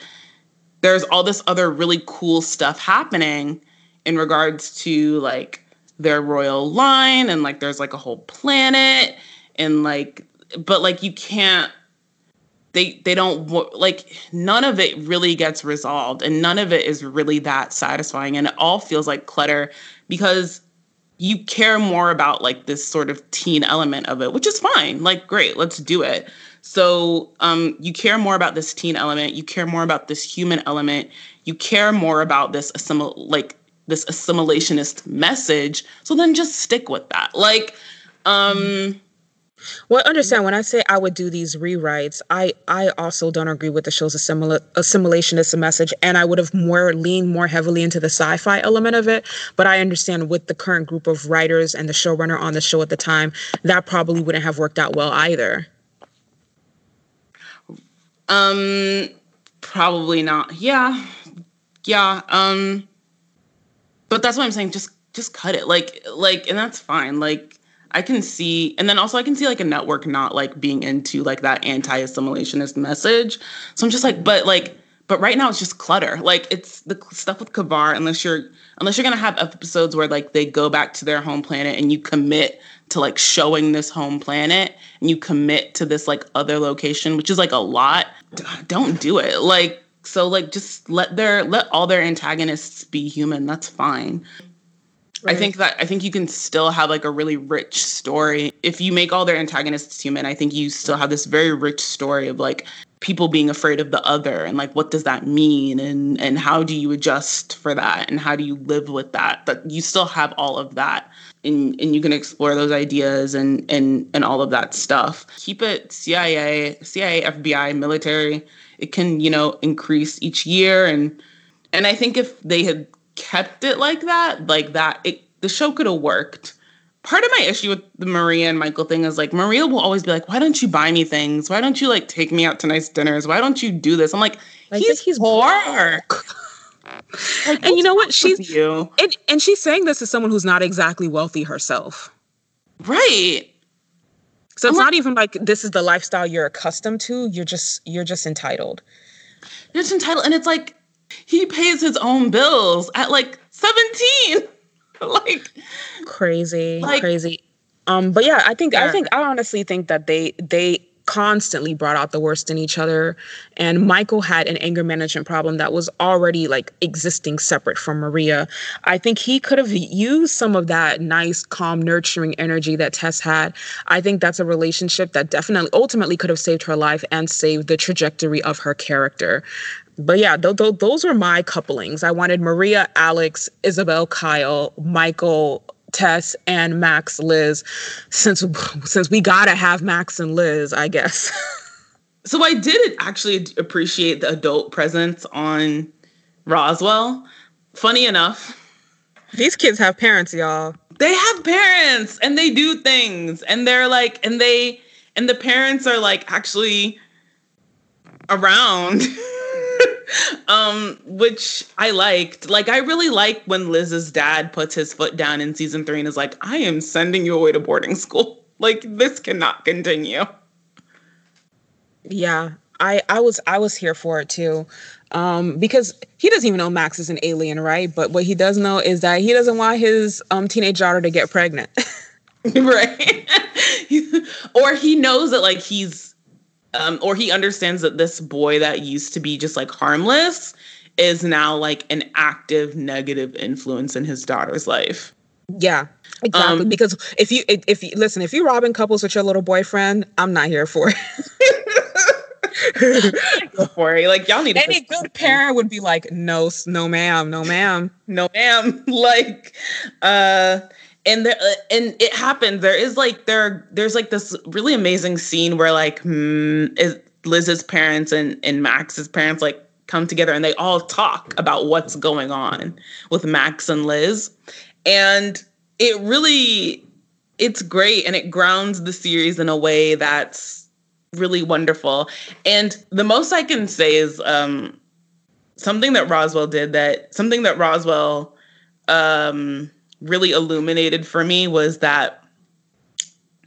there's all this other really cool stuff happening in regards to like their royal line and like there's like a whole planet and like but like you can't they they don't like none of it really gets resolved and none of it is really that satisfying and it all feels like clutter because you care more about like this sort of teen element of it which is fine like great let's do it. So um you care more about this teen element you care more about this human element you care more about this assimil- like this assimilationist message so then just stick with that. Like um well, understand when I say I would do these rewrites, I I also don't agree with the show's assimila- assimilationist message, and I would have more leaned more heavily into the sci-fi element of it. But I understand with the current group of writers and the showrunner on the show at the time, that probably wouldn't have worked out well either. Um, probably not. Yeah, yeah. Um, but that's what I'm saying. Just just cut it. Like like, and that's fine. Like I can see, and then also I can see like a network not like being into like that anti-assimilationist message. So I'm just like, but like, but right now it's just clutter. Like it's the stuff with Kivar, unless you're unless you're gonna have episodes where like they go back to their home planet and you commit to like showing this home planet and you commit to this like other location, which is like a lot. Don't do it. Like so like just let their let all their antagonists be human. That's fine. Right. I think that I think you can still have like a really rich story. If you make all their antagonists human, I think you still have this very rich story of like people being afraid of the other and like what does that mean and and how do you adjust for that and how do you live with that? But you still have all of that and and you can explore those ideas and and and all of that stuff. Keep it CIA, CIA, FBI, military. It can, you know, increase each year and and I think if they had kept it like that, like that, it the show could have worked. Part of my issue with the Maria and Michael thing is like Maria will always be like, "Why don't you buy me things? Why don't you like take me out to nice dinners? Why don't you do this?" I'm like, like "He's he's poor." <laughs> like, and you know what? She's you. And, and she's saying this as someone who's not exactly wealthy herself. Right. So it's I'm not like, even like this is the lifestyle you're accustomed to. You're just you're just entitled. You're just entitled, and it's like he pays his own bills at like 17. <laughs> like crazy, like, crazy. Um, but yeah, I think yeah. I think I honestly think that they they constantly brought out the worst in each other. And Michael had an anger management problem that was already like existing separate from Maria. I think he could have used some of that nice, calm, nurturing energy that Tess had. I think that's a relationship that definitely ultimately could have saved her life and saved the trajectory of her character but yeah, th- th- those were my couplings. I wanted Maria, Alex, Isabel, Kyle, Michael, Tess, and Max, Liz. Since <laughs> since we gotta have Max and Liz, I guess. <laughs> so I did actually appreciate the adult presence on Roswell. Funny enough, these kids have parents, y'all. They have parents, and they do things, and they're like, and they, and the parents are like actually around. <laughs> um, which I liked. Like, I really like when Liz's dad puts his foot down in season three and is like, I am sending you away to boarding school. <laughs> Like, this cannot continue. Yeah, I, I was I was here for it too. Um, because he doesn't even know Max is an alien, right? But what he does know is that he doesn't want his um, teenage daughter to get pregnant. <laughs> <laughs> right. or he knows that like he's um, or he understands that this boy that used to be just like harmless is now like an active negative influence in his daughter's life. Yeah, exactly. Um, because if you if you listen, if you're robbing couples with your little boyfriend, I'm not here for it. Go for it. Like y'all need to. any good parent would be like, no, no, ma'am, no, ma'am, <laughs> no, ma'am. <laughs> like, uh, and there uh, and it happens there is like there there's like this really amazing scene where like hmm, is liz's parents and and max's parents like come together and they all talk about what's going on with max and liz. And it really it's great and it grounds the series in a way that's really wonderful. And the most i can say is um something that roswell did that something that roswell um really illuminated for me was that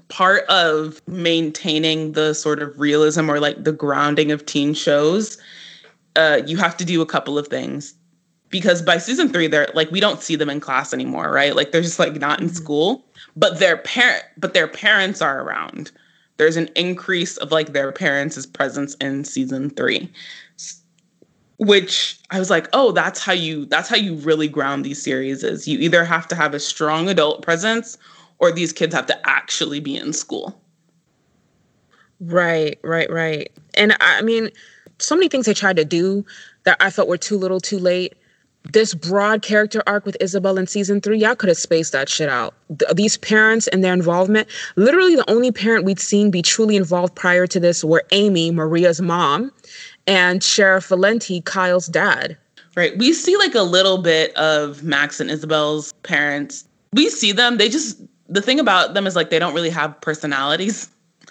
part of maintaining the sort of realism or like the grounding of teen shows uh, you have to do a couple of things. Because by season three they're like we don't see them in class anymore right? Like they're just like not in mm-hmm. school. But their parent but their parents are around. There's an increase of like their parents' presence in season three which I was like, oh, that's how you that's how you really ground these series is you either have to have a strong adult presence or these kids have to actually be in school. Right, right, right. And I mean, so many things they tried to do that I felt were too little, too late. This broad character arc with Isabel in season three, y'all could have spaced that shit out. Th- these parents and their involvement, literally the only parent we'd seen be truly involved prior to this were Amy, Maria's mom, and Sheriff Valenti, Kyle's dad. Right. We see like a little bit of Max and Isabel's parents. We see them. They just the thing about them is like they don't really have personalities.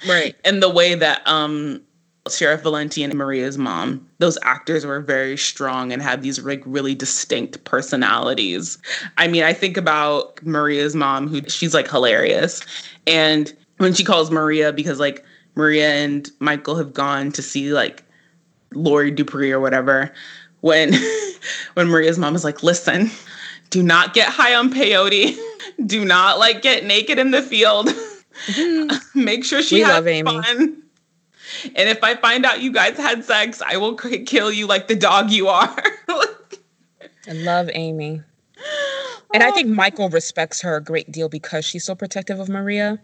Right. In the way that um Sheriff Valenti and Maria's mom, those actors were very strong and had these like really distinct personalities. I mean, I think about Maria's mom, who she's like hilarious. And when she calls Maria, because like Maria and Michael have gone to see like Laurie Dupree or whatever, when <laughs> when Maria's mom is like, listen, do not get high on peyote. <laughs> Do not like get naked in the field. Mm-hmm. <laughs> Make sure she we has fun. And if I find out you guys had sex, I will kill you like the dog you are. I love Amy. And I think Michael respects her a great deal because she's so protective of Maria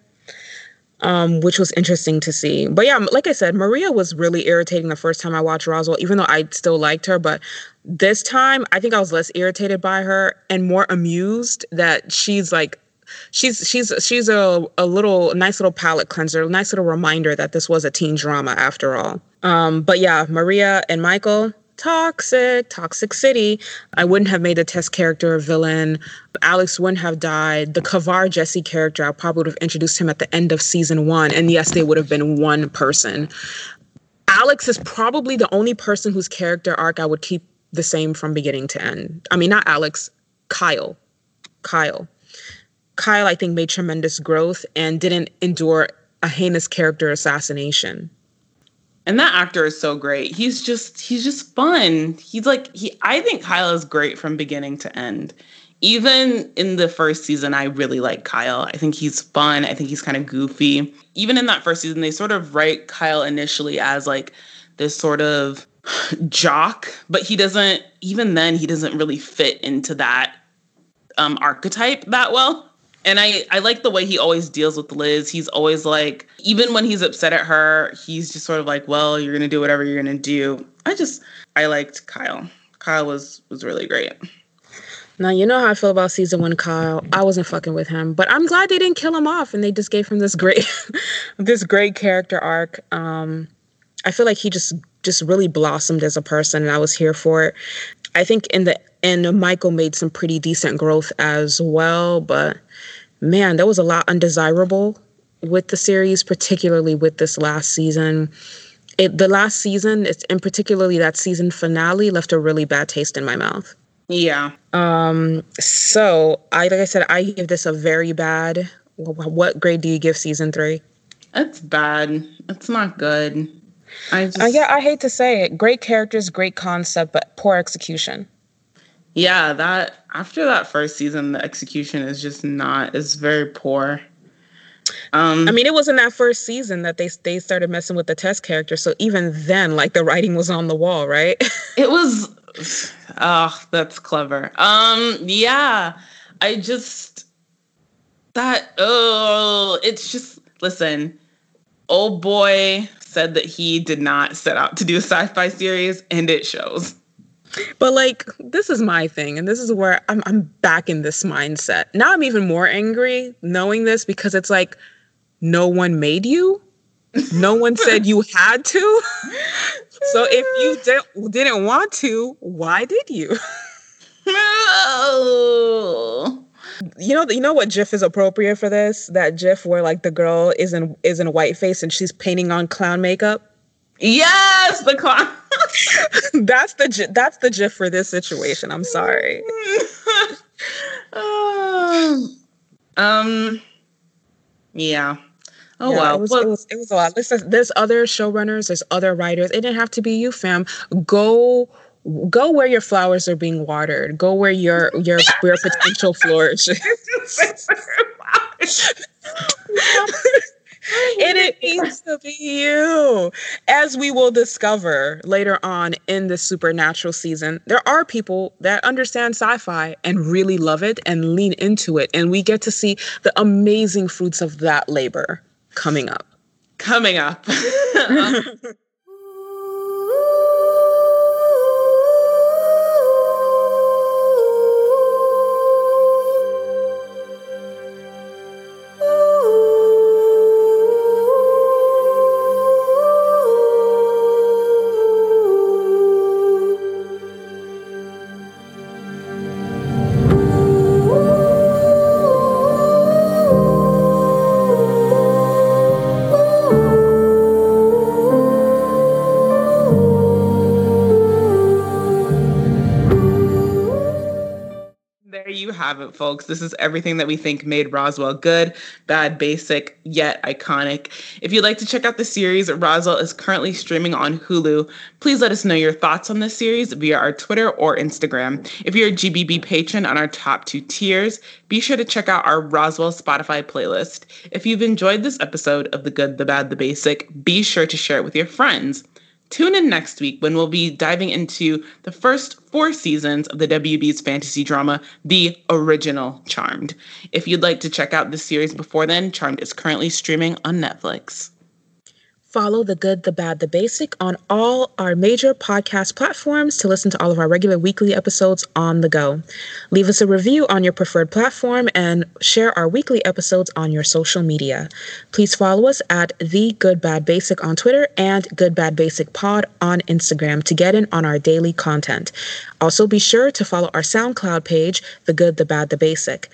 um, which was interesting to see. But yeah, like I said, Maria was really irritating the first time I watched Roswell, even though I still liked her. But this time, I think I was less irritated by her and more amused that she's like, she's she's she's a a little nice little palate cleanser, nice little reminder that this was a teen drama after all. Um, but yeah, Maria and Michael, toxic, toxic city. I wouldn't have made the Tess character a villain. Alex wouldn't have died. The Kivar Jesse character, I probably would have introduced him at the end of season one. And yes, they would have been one person. Alex is probably the only person whose character arc I would keep the same from beginning to end. I mean, not Alex, Kyle. Kyle. Kyle, I think, made tremendous growth and didn't endure a heinous character assassination and that actor is so great. He's just he's just fun. He's like he I think Kyle is great from beginning to end. Even in the first season, I really like Kyle. I think he's fun. I think he's kind of goofy. Even in that first season, they sort of write Kyle initially as like this sort of <sighs> jock, but he doesn't even then he doesn't really fit into that um archetype that well and I I like the way he always deals with Liz. He's always like, even when he's upset at her, he's just sort of like, well, you're gonna do whatever you're gonna do. I just I liked Kyle. Kyle was was really great. Now you know how I feel about season one Kyle. I wasn't fucking with him, but I'm glad they didn't kill him off and they just gave him this great <laughs> this great character arc. Um I feel like he just just really blossomed as a person and I was here for it. I think in the end Michael made some pretty decent growth as well, but man, there was a lot undesirable with the series, particularly with this last season. It, the last season, it's, and particularly that season finale, left a really bad taste in my mouth. Yeah. Um. So I, like I said, I give this a very bad. What grade do you give season three? It's bad. It's not good. I just... uh, yeah, I hate to say it. Great characters, great concept, but poor execution yeah, that after that first season, the execution is just not is very poor. Um, I mean, it was in that first season that they they started messing with the Tess character. So even then, like the writing was on the wall, right? <laughs> it was. Oh, that's clever. Um, yeah, I just that. Oh, it's just listen. Old boy said that he did not set out to do a sci-fi series, and it shows. But like this is my thing, and this is where I'm I'm back in this mindset. Now I'm even more angry knowing this because it's like no one made you. No one <laughs> said you had to. so if you <laughs> de- didn't want to, why did you? No. You know, you know what GIF is appropriate for this? That GIF where like the girl is in is in white face and she's painting on clown makeup. Yes, the clown. <laughs> that's the that's the gif for this situation. I'm sorry. <sighs> um. Yeah. Oh yeah, well. It was, well. It was, it was a lot. Listen, there's other showrunners. There's other writers. It didn't have to be you, fam. Go go where your flowers are being watered. Go where your your your potential flourishes. <laughs> <laughs> and it needs to be you. As we will discover later on in the supernatural season, there are people that understand sci fi and really love it and lean into it. And we get to see the amazing fruits of that labor coming up. Coming up. <laughs> it, folks. This is everything that we think made Roswell good, bad, basic, yet iconic. If you'd like to check out the series, Roswell is currently streaming on Hulu. Please let us know your thoughts on this series via our Twitter or Instagram. If you're a GBB patron on our top two tiers, be sure to check out our Roswell Spotify playlist. If you've enjoyed this episode of The Good, the Bad, the Basic, be sure to share it with your friends. Tune in next week when we'll be diving into the first four seasons of the WB's fantasy drama, The Original Charmed. If you'd like to check out this series before then, Charmed is currently streaming on Netflix. Follow The Good, the Bad, the Basic on all our major podcast platforms to listen to all of our regular weekly episodes on the go. Leave us a review on your preferred platform and share our weekly episodes on your social media. Please follow us at The Good Bad Basic on Twitter and Good Bad Basic Pod on Instagram to get in on our daily content. Also, be sure to follow our SoundCloud page, The Good, the Bad, the Basic.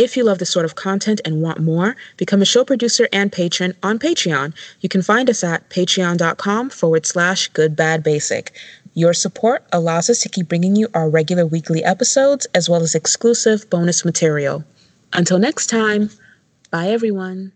If you love this sort of content and want more, become a show producer and patron on Patreon. You can find us at patreon.com forward slash good bad basic. Your support allows us to keep bringing you our regular weekly episodes as well as exclusive bonus material. Until next time, bye everyone.